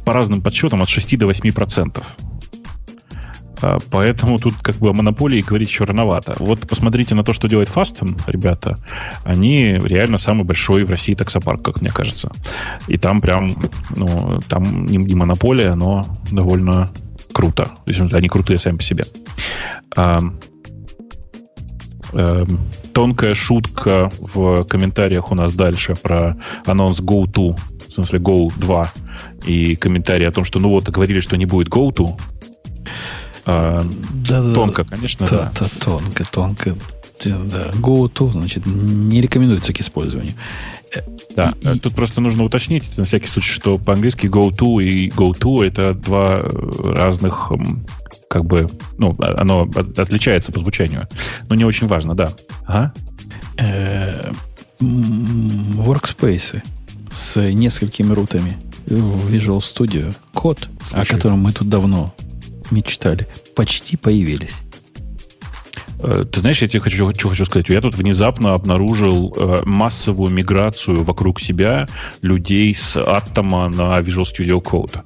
по разным подсчетам от 6 до 8 процентов. А, поэтому тут как бы о монополии говорить еще рановато. Вот посмотрите на то, что делает Fasten, ребята. Они реально самый большой в России таксопарк, как мне кажется. И там прям, ну, там не, не монополия, но довольно круто. То есть они крутые сами по себе. А, а, тонкая шутка в комментариях у нас дальше про анонс GoTo, в смысле Go 2, и комментарий о том, что ну вот, говорили, что не будет GoTo, а, да, тонко, конечно, да. да. Тонко, тонко. Да, GoTo, значит, не рекомендуется к использованию. Э, да, и, тут просто нужно уточнить, на всякий случай, что по-английски GoTo и GoTo это два разных, как бы, ну, оно отличается по звучанию. Но не очень важно, да. Ага. Э, workspace с несколькими рутами в Visual Studio. Код, Слушай. о котором мы тут давно мечтали, почти появились. Э, ты знаешь, я тебе хочу, что хочу сказать. Я тут внезапно обнаружил э, массовую миграцию вокруг себя людей с Atoма на Visual Studio Code.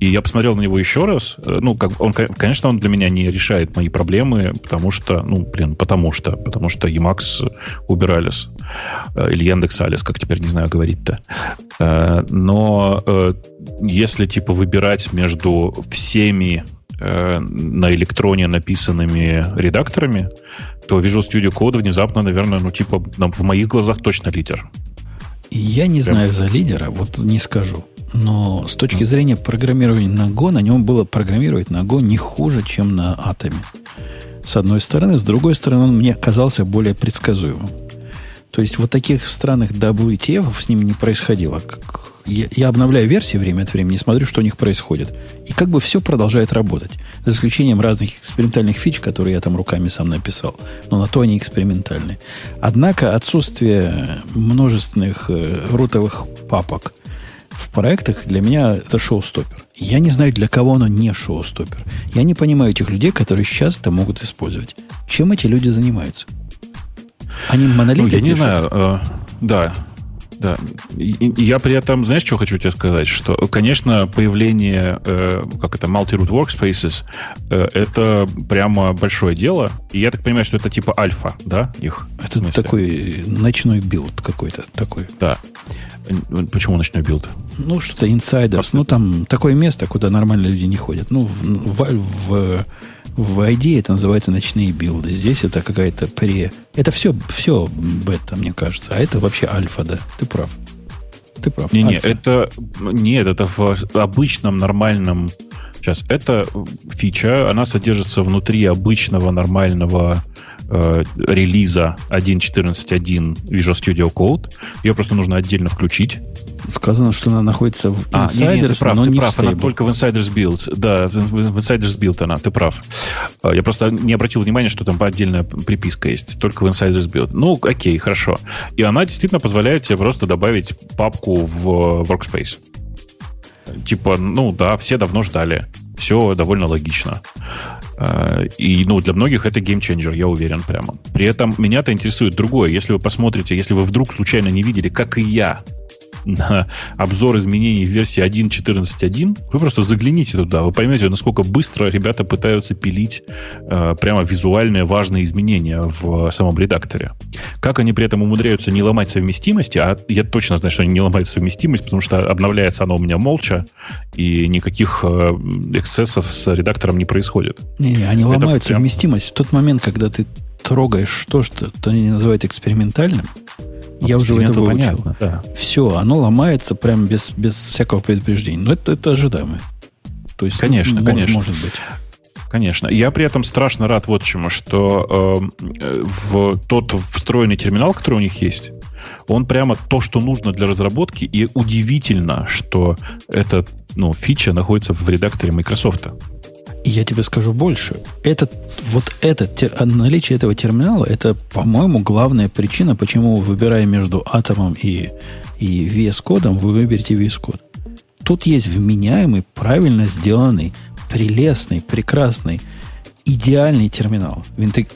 И я посмотрел на него еще раз. Э, ну, как он, конечно, он для меня не решает мои проблемы, потому что, ну, блин, потому что, потому что Emacs э, или Яндекс Alice, как теперь не знаю говорить-то. Но если, типа, выбирать между всеми на электроне написанными редакторами, то Visual Studio Code внезапно, наверное, ну, типа, в моих глазах точно лидер. Я не Прям... знаю за лидера, вот не скажу. Но с точки зрения программирования на Go, на нем было программировать на Go не хуже, чем на Атоме. С одной стороны. С другой стороны, он мне казался более предсказуемым. То есть вот таких странных WTF с ним не происходило. Я, я обновляю версии время от времени, смотрю, что у них происходит. И как бы все продолжает работать. За исключением разных экспериментальных фич, которые я там руками сам написал. Но на то они экспериментальные. Однако отсутствие множественных э, рутовых папок в проектах для меня это шоу-стопер. Я не знаю, для кого оно не шоу-стопер. Я не понимаю этих людей, которые сейчас это могут использовать. Чем эти люди занимаются? Они монолиты Ну, я не знаю. Э, да, да. И, я при этом, знаешь, что хочу тебе сказать? Что, конечно, появление, э, как это, multi-root workspaces, э, это прямо большое дело. И я так понимаю, что это типа альфа, да, их? Это такой ночной билд какой-то такой. Да. Почему ночной билд? Ну, что-то Insiders. Ну, там такое место, куда нормальные люди не ходят. Ну, в, в, в, в ID это называется ночные билды. Здесь это какая-то пре... Это все, все бета, мне кажется. А это вообще альфа, да. Ты прав. Ты прав. Не-не, это... Нет, это в обычном нормальном... Сейчас, эта фича, она содержится внутри обычного нормального э, релиза 1.14.1 Visual Studio Code. Ее просто нужно отдельно включить. Сказано, что она находится в Insiders, а, не, не, ты прав, но ты не прав, в она только в Insiders Build. Да, в, Insiders Build она, ты прав. А, я просто не обратил внимания, что там отдельная приписка есть, только в Insiders Build. Ну, окей, хорошо. И она действительно позволяет тебе просто добавить папку в Workspace. Типа, ну да, все давно ждали. Все довольно логично. Э, и ну, для многих это геймченджер, я уверен прямо. При этом меня-то интересует другое. Если вы посмотрите, если вы вдруг случайно не видели, как и я, на обзор изменений в версии 1.14.1, вы просто загляните туда, вы поймете, насколько быстро ребята пытаются пилить э, прямо визуальные важные изменения в самом редакторе. Как они при этом умудряются не ломать совместимости, а я точно знаю, что они не ломают совместимость, потому что обновляется она у меня молча, и никаких э, эксцессов с редактором не происходит. Не-не, они Это ломают прям... совместимость в тот момент, когда ты трогаешь то, что они называют экспериментальным, я уже это выучил. Понятно, да. Все, оно ломается прям без, без всякого предупреждения. Но это, это ожидаемо. То есть, конечно, может, конечно. Может быть. Конечно. Я при этом страшно рад вот чему, что э, в тот встроенный терминал, который у них есть, он прямо то, что нужно для разработки, и удивительно, что эта ну, фича находится в редакторе Microsoft. Я тебе скажу больше. Этот, вот этот, наличие этого терминала, это, по-моему, главная причина, почему, выбирая между атомом и, и VS кодом, вы выберете VS код. Тут есть вменяемый, правильно сделанный, прелестный, прекрасный, идеальный терминал.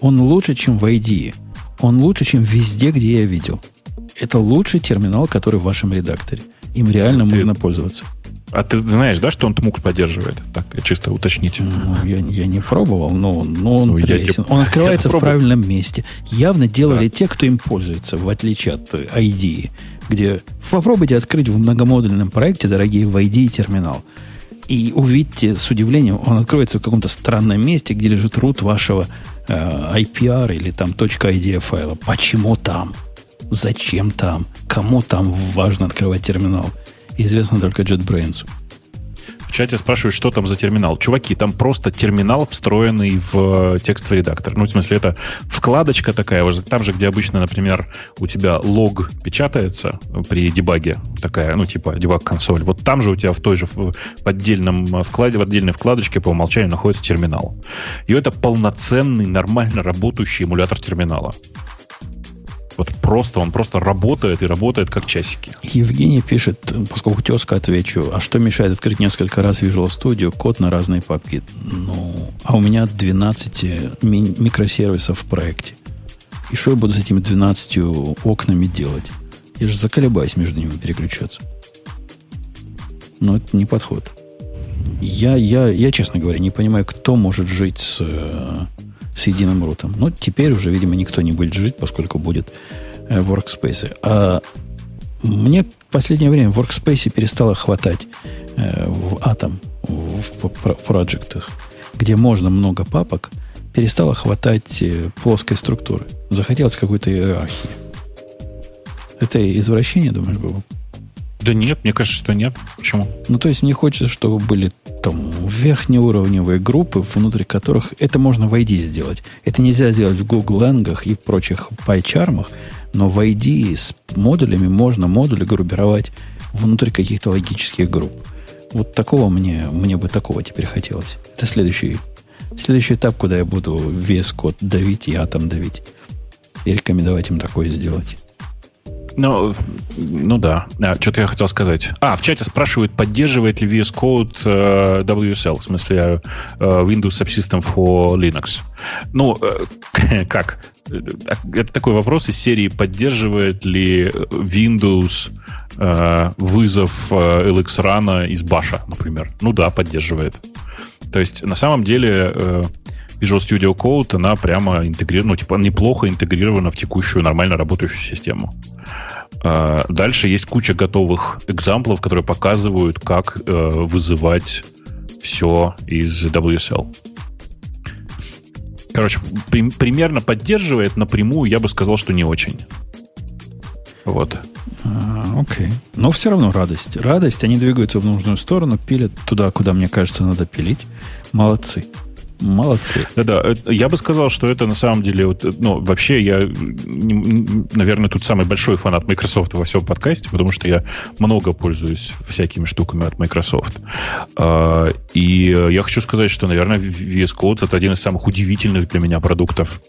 Он лучше, чем в IDE. Он лучше, чем везде, где я видел. Это лучший терминал, который в вашем редакторе. Им реально Ты... можно пользоваться. А ты знаешь, да, что он TMUX поддерживает? Так, чисто уточнить. Ну, я, я не пробовал, но, но он ну, прелестен. Он открывается в правильном месте. Явно делали да. те, кто им пользуется, в отличие от ID, где попробуйте открыть в многомодульном проекте, дорогие, в ID терминал. И увидите с удивлением, он откроется в каком-то странном месте, где лежит root вашего э, IPR или там .idea файла. Почему там? Зачем там? Кому там важно открывать терминал? Известно только JetBrains. В чате спрашивают, что там за терминал. Чуваки, там просто терминал, встроенный в э, текстовый редактор. Ну, в смысле, это вкладочка такая, там же, где обычно, например, у тебя лог печатается при дебаге, такая, ну, типа дебаг-консоль. Вот там же у тебя в той же в, отдельном вкладе, в отдельной вкладочке по умолчанию находится терминал. И это полноценный, нормально работающий эмулятор терминала. Вот просто, он просто работает и работает как часики. Евгений пишет, поскольку тезка отвечу, а что мешает открыть несколько раз Visual Studio, код на разные папки? Ну, а у меня 12 ми- микросервисов в проекте. И что я буду с этими 12 окнами делать? Я же заколебаюсь между ними переключаться. Но это не подход. Я, я, я, честно говоря, не понимаю, кто может жить с, э, с единым рутом. Но теперь уже, видимо, никто не будет жить, поскольку будет э, workspace. А мне в последнее время в workspace перестало хватать э, в Atom, в, в проектах, где можно много папок, перестало хватать э, плоской структуры. Захотелось какой-то иерархии. Это извращение, думаешь, Бабу? Да нет, мне кажется, что нет. Почему? Ну, то есть мне хочется, чтобы были там верхнеуровневые группы, внутри которых это можно в ID сделать. Это нельзя сделать в Google Lang и прочих пайчармах, но в ID с модулями можно модули группировать внутри каких-то логических групп. Вот такого мне, мне бы такого теперь хотелось. Это следующий, следующий этап, куда я буду весь код давить и атом давить. И рекомендовать им такое сделать. Ну, ну да. А, что-то я хотел сказать. А, в чате спрашивают, поддерживает ли VS Code э, WSL, в смысле э, Windows Subsystem for Linux. Ну, э, как? Это такой вопрос из серии, поддерживает ли Windows э, вызов э, LX Run из баша, например. Ну да, поддерживает. То есть, на самом деле, э, Visual Studio Code, она прямо интегрирована, ну, типа, неплохо интегрирована в текущую нормально работающую систему. А, дальше есть куча готовых экзамплов, которые показывают, как э, вызывать все из WSL. Короче, при, примерно поддерживает, напрямую я бы сказал, что не очень. Вот. А, окей. Но все равно радость. Радость, они двигаются в нужную сторону, пилят туда, куда, мне кажется, надо пилить. Молодцы. Молодцы. Да-да, я бы сказал, что это на самом деле, вот, ну, вообще я, наверное, тут самый большой фанат Microsoft во всем подкасте, потому что я много пользуюсь всякими штуками от Microsoft. А, и я хочу сказать, что, наверное, VS Code это один из самых удивительных для меня продуктов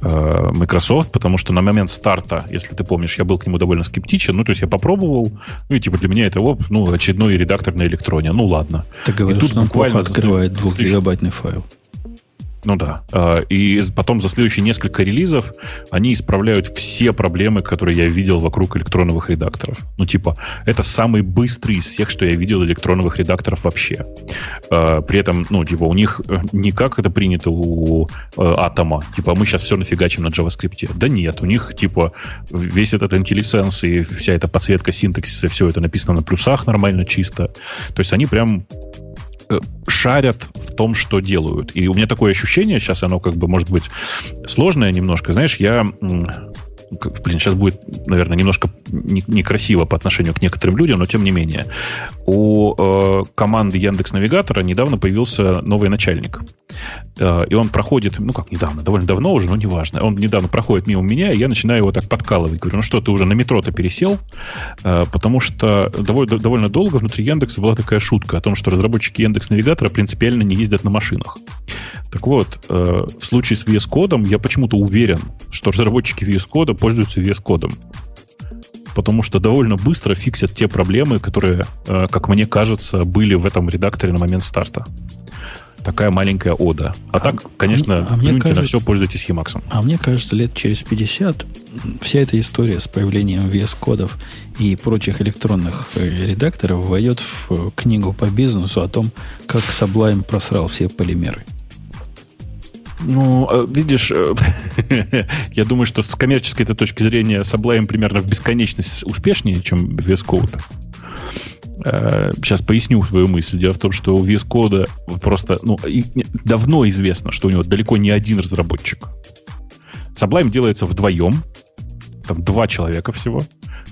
а, Microsoft, потому что на момент старта, если ты помнишь, я был к нему довольно скептичен, ну, то есть я попробовал, ну, и типа для меня это, оп, ну, очередной редактор на электроне, ну, ладно. Ты говоришь, и тут буквально открывает 2-гигабайтный файл. Ну да. А, и потом за следующие несколько релизов они исправляют все проблемы, которые я видел вокруг электроновых редакторов. Ну, типа, это самый быстрый из всех, что я видел электроновых редакторов вообще. А, при этом, ну, типа, у них э, не как это принято у э, Атома. Типа, мы сейчас все нафигачим на JavaScript. Да нет, у них, типа, весь этот IntelliSense и вся эта подсветка синтаксиса, все это написано на плюсах нормально, чисто. То есть они прям шарят в том, что делают. И у меня такое ощущение, сейчас оно как бы может быть сложное немножко. Знаешь, я блин, сейчас будет, наверное, немножко некрасиво по отношению к некоторым людям, но тем не менее. У э, команды Яндекс Навигатора недавно появился новый начальник. Э, и он проходит, ну как недавно, довольно давно уже, но неважно. Он недавно проходит мимо меня, и я начинаю его так подкалывать. Говорю, ну что, ты уже на метро-то пересел? Э, потому что довольно, довольно долго внутри Яндекса была такая шутка о том, что разработчики Яндекс Навигатора принципиально не ездят на машинах. Так вот, э, в случае с VS Code я почему-то уверен, что разработчики VS Code пользуются VS Code. Потому что довольно быстро фиксят те проблемы, которые, э, как мне кажется, были в этом редакторе на момент старта. Такая маленькая ода. А, а так, конечно, а а мне кажется, на все пользуйтесь Emacs. А мне кажется, лет через 50 вся эта история с появлением VS-кодов и прочих электронных э, редакторов войдет в книгу по бизнесу о том, как Sublime просрал все полимеры. Ну, э, видишь, э, я думаю, что с коммерческой этой точки зрения Sublime примерно в бесконечность успешнее, чем VS Code. Сейчас э, поясню свою мысль. Дело в том, что у VS Code просто ну, давно известно, что у него далеко не один разработчик. Sublime делается вдвоем, там два человека всего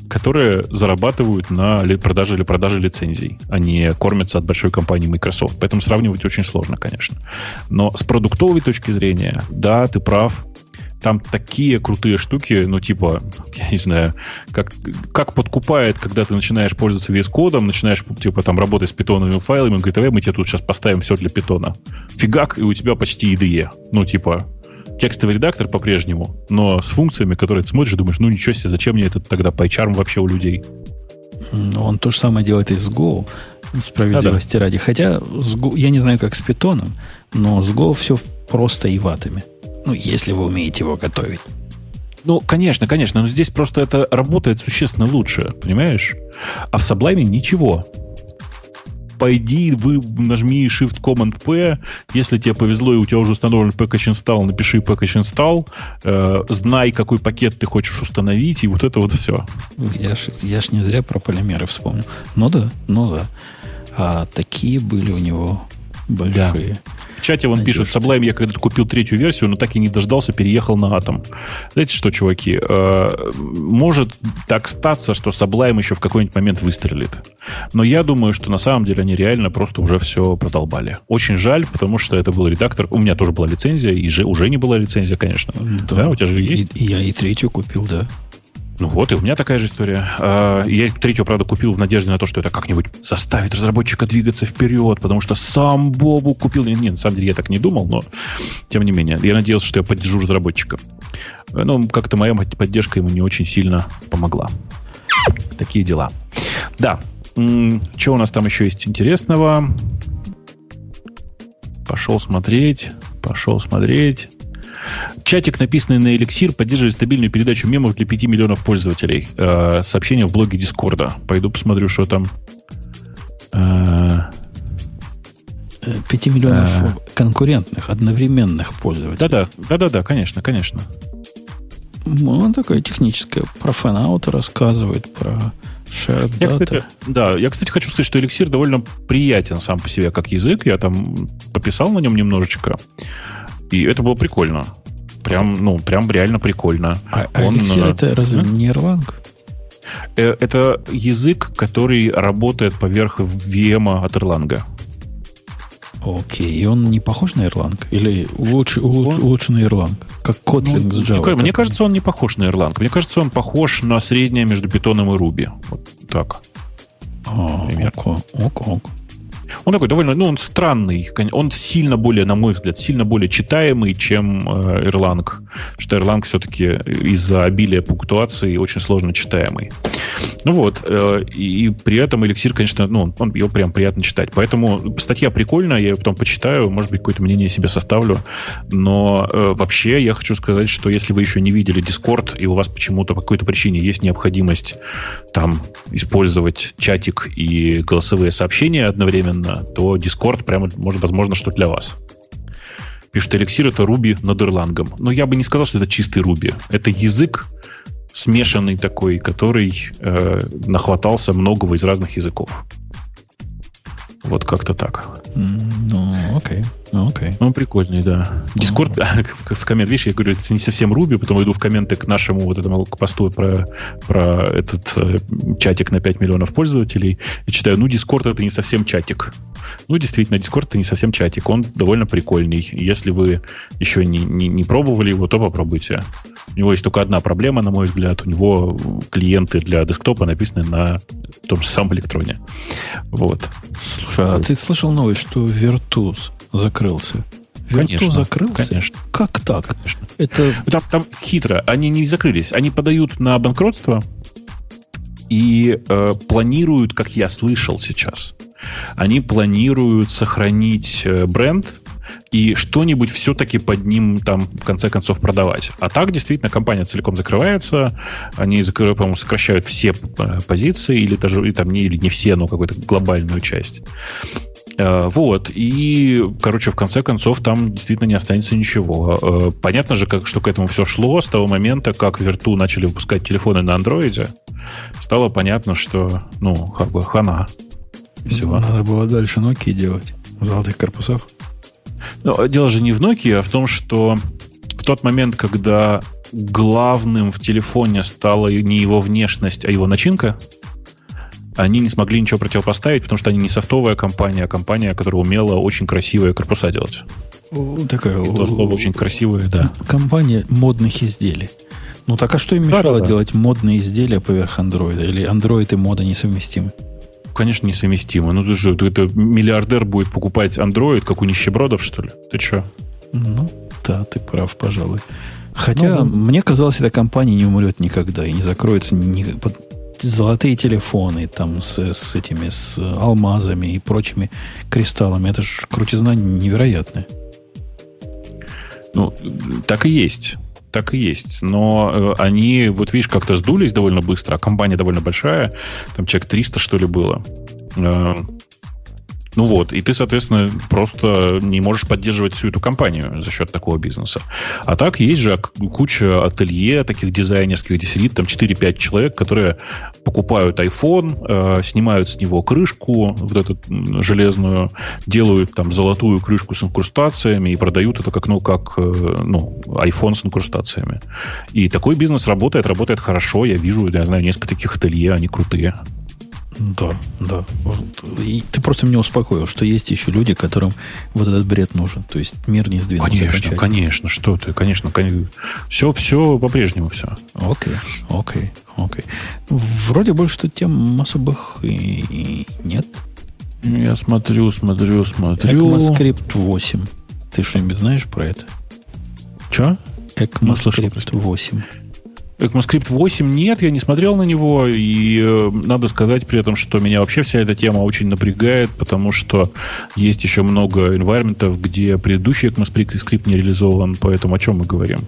которые зарабатывают на продаже или продаже лицензий, они а кормятся от большой компании Microsoft. Поэтому сравнивать очень сложно, конечно. Но с продуктовой точки зрения, да, ты прав, там такие крутые штуки, ну, типа, я не знаю, как, как подкупает, когда ты начинаешь пользоваться VS кодом, начинаешь, типа, там, работать с питоновыми файлами, он говорит, давай мы тебе тут сейчас поставим все для питона. Фигак, и у тебя почти IDE. Ну, типа, текстовый редактор по-прежнему, но с функциями, которые ты смотришь, думаешь, ну ничего себе, зачем мне это тогда PyCharm вообще у людей? Он то же самое делает и с Go, справедливости а, да. ради. Хотя с Go, я не знаю, как с питоном, но с Go все просто и ватами. Ну, если вы умеете его готовить. Ну, конечно, конечно, но здесь просто это работает существенно лучше, понимаешь? А в Sublime ничего пойди, вы нажми Shift-Command-P, если тебе повезло и у тебя уже установлен package install, напиши package install, э, знай, какой пакет ты хочешь установить, и вот это вот все. Я ж, я ж не зря про полимеры вспомнил. Ну да, ну да. А такие были у него большие. Да. В чате он пишет, Sublime я когда-то купил третью версию, но так и не дождался, переехал на Atom. Знаете что, чуваки, э, может так статься, что Sublime еще в какой-нибудь момент выстрелит. Но я думаю, что на самом деле они реально просто уже все продолбали. Очень жаль, потому что это был редактор. У меня тоже была лицензия, и же, уже не была лицензия, конечно. Да, да у тебя же есть? И, я и третью купил, да. Ну вот, и у меня такая же история. А, я третью, правда, купил в надежде на то, что это как-нибудь заставит разработчика двигаться вперед, потому что сам Бобу купил. Нет, на самом деле я так не думал, но тем не менее. Я надеялся, что я поддержу разработчика. Но как-то моя поддержка ему не очень сильно помогла. Такие дела. Да. Что у нас там еще есть интересного? Пошел смотреть. Пошел смотреть. Чатик, написанный на Elixir, поддерживает стабильную передачу мемов для 5 миллионов пользователей. Э, сообщение в блоге Дискорда. Пойду посмотрю, что там. Э, 5 миллионов а... конкурентных, одновременных пользователей. Да-да, да-да-да, конечно, конечно. Ну, такая техническая. Про фанаута рассказывает, про shared я, кстати, да, я, кстати, хочу сказать, что эликсир довольно приятен сам по себе как язык. Я там пописал на нем немножечко. И это было прикольно. Прям, ну, прям реально прикольно. А, а Он, эликсир это разве а? не Erlang? Э, это язык, который работает поверх VM от Erlang. Окей, и он не похож на Erlang? Или лучше, улуч, улучшенный Erlang? Как Kotlin ну, с Java? Мне кажется, он не похож на Erlang. Мне кажется, он похож на среднее между Python и Ruby. Вот так. А, ок, ок, ок. Он такой довольно, ну, он странный. Он сильно более, на мой взгляд, сильно более читаемый, чем э, Erlang. Что Erlang все-таки из-за обилия пунктуации очень сложно читаемый. Ну вот, э, и, при этом эликсир, конечно, ну, он, его прям приятно читать. Поэтому статья прикольная, я ее потом почитаю, может быть, какое-то мнение себе составлю. Но э, вообще я хочу сказать, что если вы еще не видели Discord, и у вас почему-то по какой-то причине есть необходимость там использовать чатик и голосовые сообщения одновременно, то Discord прямо, может, возможно, что для вас. Пишет, эликсир это Руби над Erlang. Но я бы не сказал, что это чистый Руби. Это язык, смешанный такой, который э, нахватался многого из разных языков. Вот как-то так. Ну, окей. Ну, окей. Он прикольный, да. Discord, мм в коммент, видишь, я говорю, это не совсем Ruby, потом иду в комменты к нашему вот этому к посту про, про этот э, чатик на 5 миллионов пользователей и читаю, ну, Discord это не совсем чатик. Ну, действительно, Discord это не совсем чатик, он довольно прикольный. Если вы еще не, не, не пробовали его, то попробуйте. У него есть только одна проблема, на мой взгляд. У него клиенты для десктопа написаны на том же самом электроне. Вот. Слушай, а ты слышал новость, что Virtus закрылся? Вирту закрылся? Конечно. Как так? Конечно. Это... Там, там хитро. Они не закрылись. Они подают на банкротство и э, планируют, как я слышал сейчас, они планируют сохранить э, бренд и что-нибудь все-таки под ним там в конце концов продавать. А так действительно компания целиком закрывается, они, по-моему, сокращают все э, позиции или даже и там не или не все, но какую-то глобальную часть. Э, вот, и, короче, в конце концов, там действительно не останется ничего. Понятно же, как, что к этому все шло с того момента, как Верту начали выпускать телефоны на андроиде. Стало понятно, что, ну, как бы хана. Все. Надо было дальше Nokia делать в золотых корпусах. Но дело же не в Nokia, а в том, что в тот момент, когда главным в телефоне стала не его внешность, а его начинка, они не смогли ничего противопоставить, потому что они не софтовая компания, а компания, которая умела очень красивые корпуса делать. Такая, И то слово очень красивое, да. Компания модных изделий. Ну так а что им мешало да, да, да. делать модные изделия поверх андроида? Или андроид и мода несовместимы? Конечно, несовместимо. Ну, ты же, это миллиардер будет покупать Android, как у нищебродов, что ли? Ты что? Ну, да, ты прав, пожалуй. Хотя, ну, мне казалось, эта компания не умрет никогда и не закроется ни, под золотые телефоны там с, с этими, с алмазами и прочими кристаллами. Это же крутизна невероятная. Ну, так и есть так и есть. Но э, они, вот видишь, как-то сдулись довольно быстро, а компания довольно большая, там человек 300, что ли, было. Ну вот, и ты, соответственно, просто не можешь поддерживать всю эту компанию за счет такого бизнеса. А так есть же куча ателье таких дизайнерских, где сидит там 4-5 человек, которые покупают iPhone, э, снимают с него крышку, вот эту железную, делают там золотую крышку с инкрустациями и продают это как, ну, как э, ну, iPhone с инкрустациями. И такой бизнес работает, работает хорошо. Я вижу, я знаю, несколько таких ателье, они крутые. Да, да. И ты просто меня успокоил, что есть еще люди, которым вот этот бред нужен. То есть мир не сдвинулся. Конечно, конечно, что ты, конечно, конечно. Все, все по-прежнему все. Окей, окей, окей. Вроде больше тут тем особых и нет. Я смотрю, смотрю, смотрю. ECMAScript 8. Ты что-нибудь знаешь про это? Че? ECMAScript ну, 8. ECMAScript 8 нет, я не смотрел на него, и э, надо сказать при этом, что меня вообще вся эта тема очень напрягает, потому что есть еще много environment, где предыдущий ECMAScript не реализован, поэтому о чем мы говорим?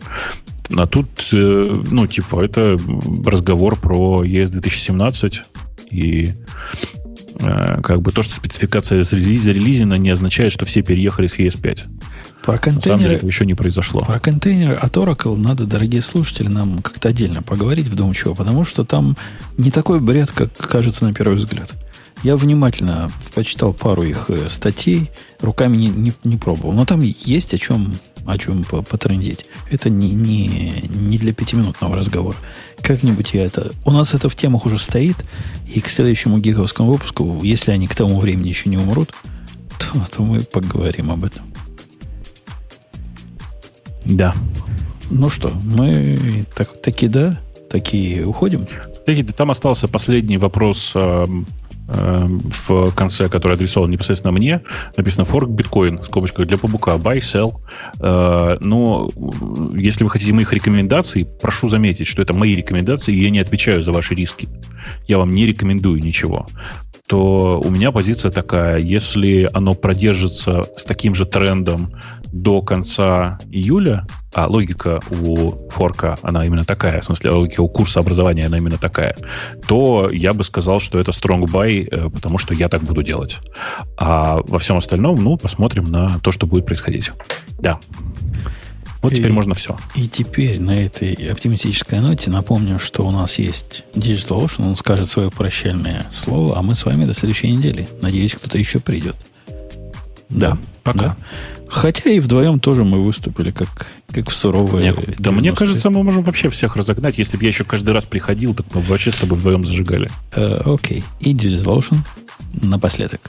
А тут, э, ну, типа, это разговор про ES 2017, и Э, как бы то, что спецификация зарелизена, не означает, что все переехали с ES5. Про контейнеры, На самом деле еще не произошло. Про контейнеры от Oracle надо, дорогие слушатели, нам как-то отдельно поговорить вдумчиво, потому что там не такой бред, как кажется на первый взгляд. Я внимательно почитал пару их э, статей, руками не, не, не пробовал. Но там есть о чем, о чем потрындеть. Это не, не, не для пятиминутного разговора. Как-нибудь я это... У нас это в темах уже стоит, и к следующему гиговскому выпуску, если они к тому времени еще не умрут, то, то мы поговорим об этом. Да. Ну что, мы так, таки да, такие уходим. Там остался последний вопрос э, э, в конце, который адресован непосредственно мне. Написано fork биткоин, в скобочках для пабука, buy, sell. Э, но если вы хотите моих рекомендаций, прошу заметить, что это мои рекомендации, и я не отвечаю за ваши риски. Я вам не рекомендую ничего то у меня позиция такая, если оно продержится с таким же трендом до конца июля, а логика у форка, она именно такая, в смысле, логика у курса образования, она именно такая, то я бы сказал, что это strong buy, э, потому что я так буду делать. А во всем остальном, ну, посмотрим на то, что будет происходить. Да. Вот и, теперь можно все. И теперь на этой оптимистической ноте напомню, что у нас есть DigitalOcean, он скажет свое прощальное слово, а мы с вами до следующей недели. Надеюсь, кто-то еще придет. Да, пока. Да. Хотя и вдвоем тоже мы выступили как, как в суровые. Нет, да мне кажется, мы можем вообще всех разогнать. Если бы я еще каждый раз приходил, так мы вообще с тобой вдвоем зажигали. Э, окей. И DigitalOcean напоследок.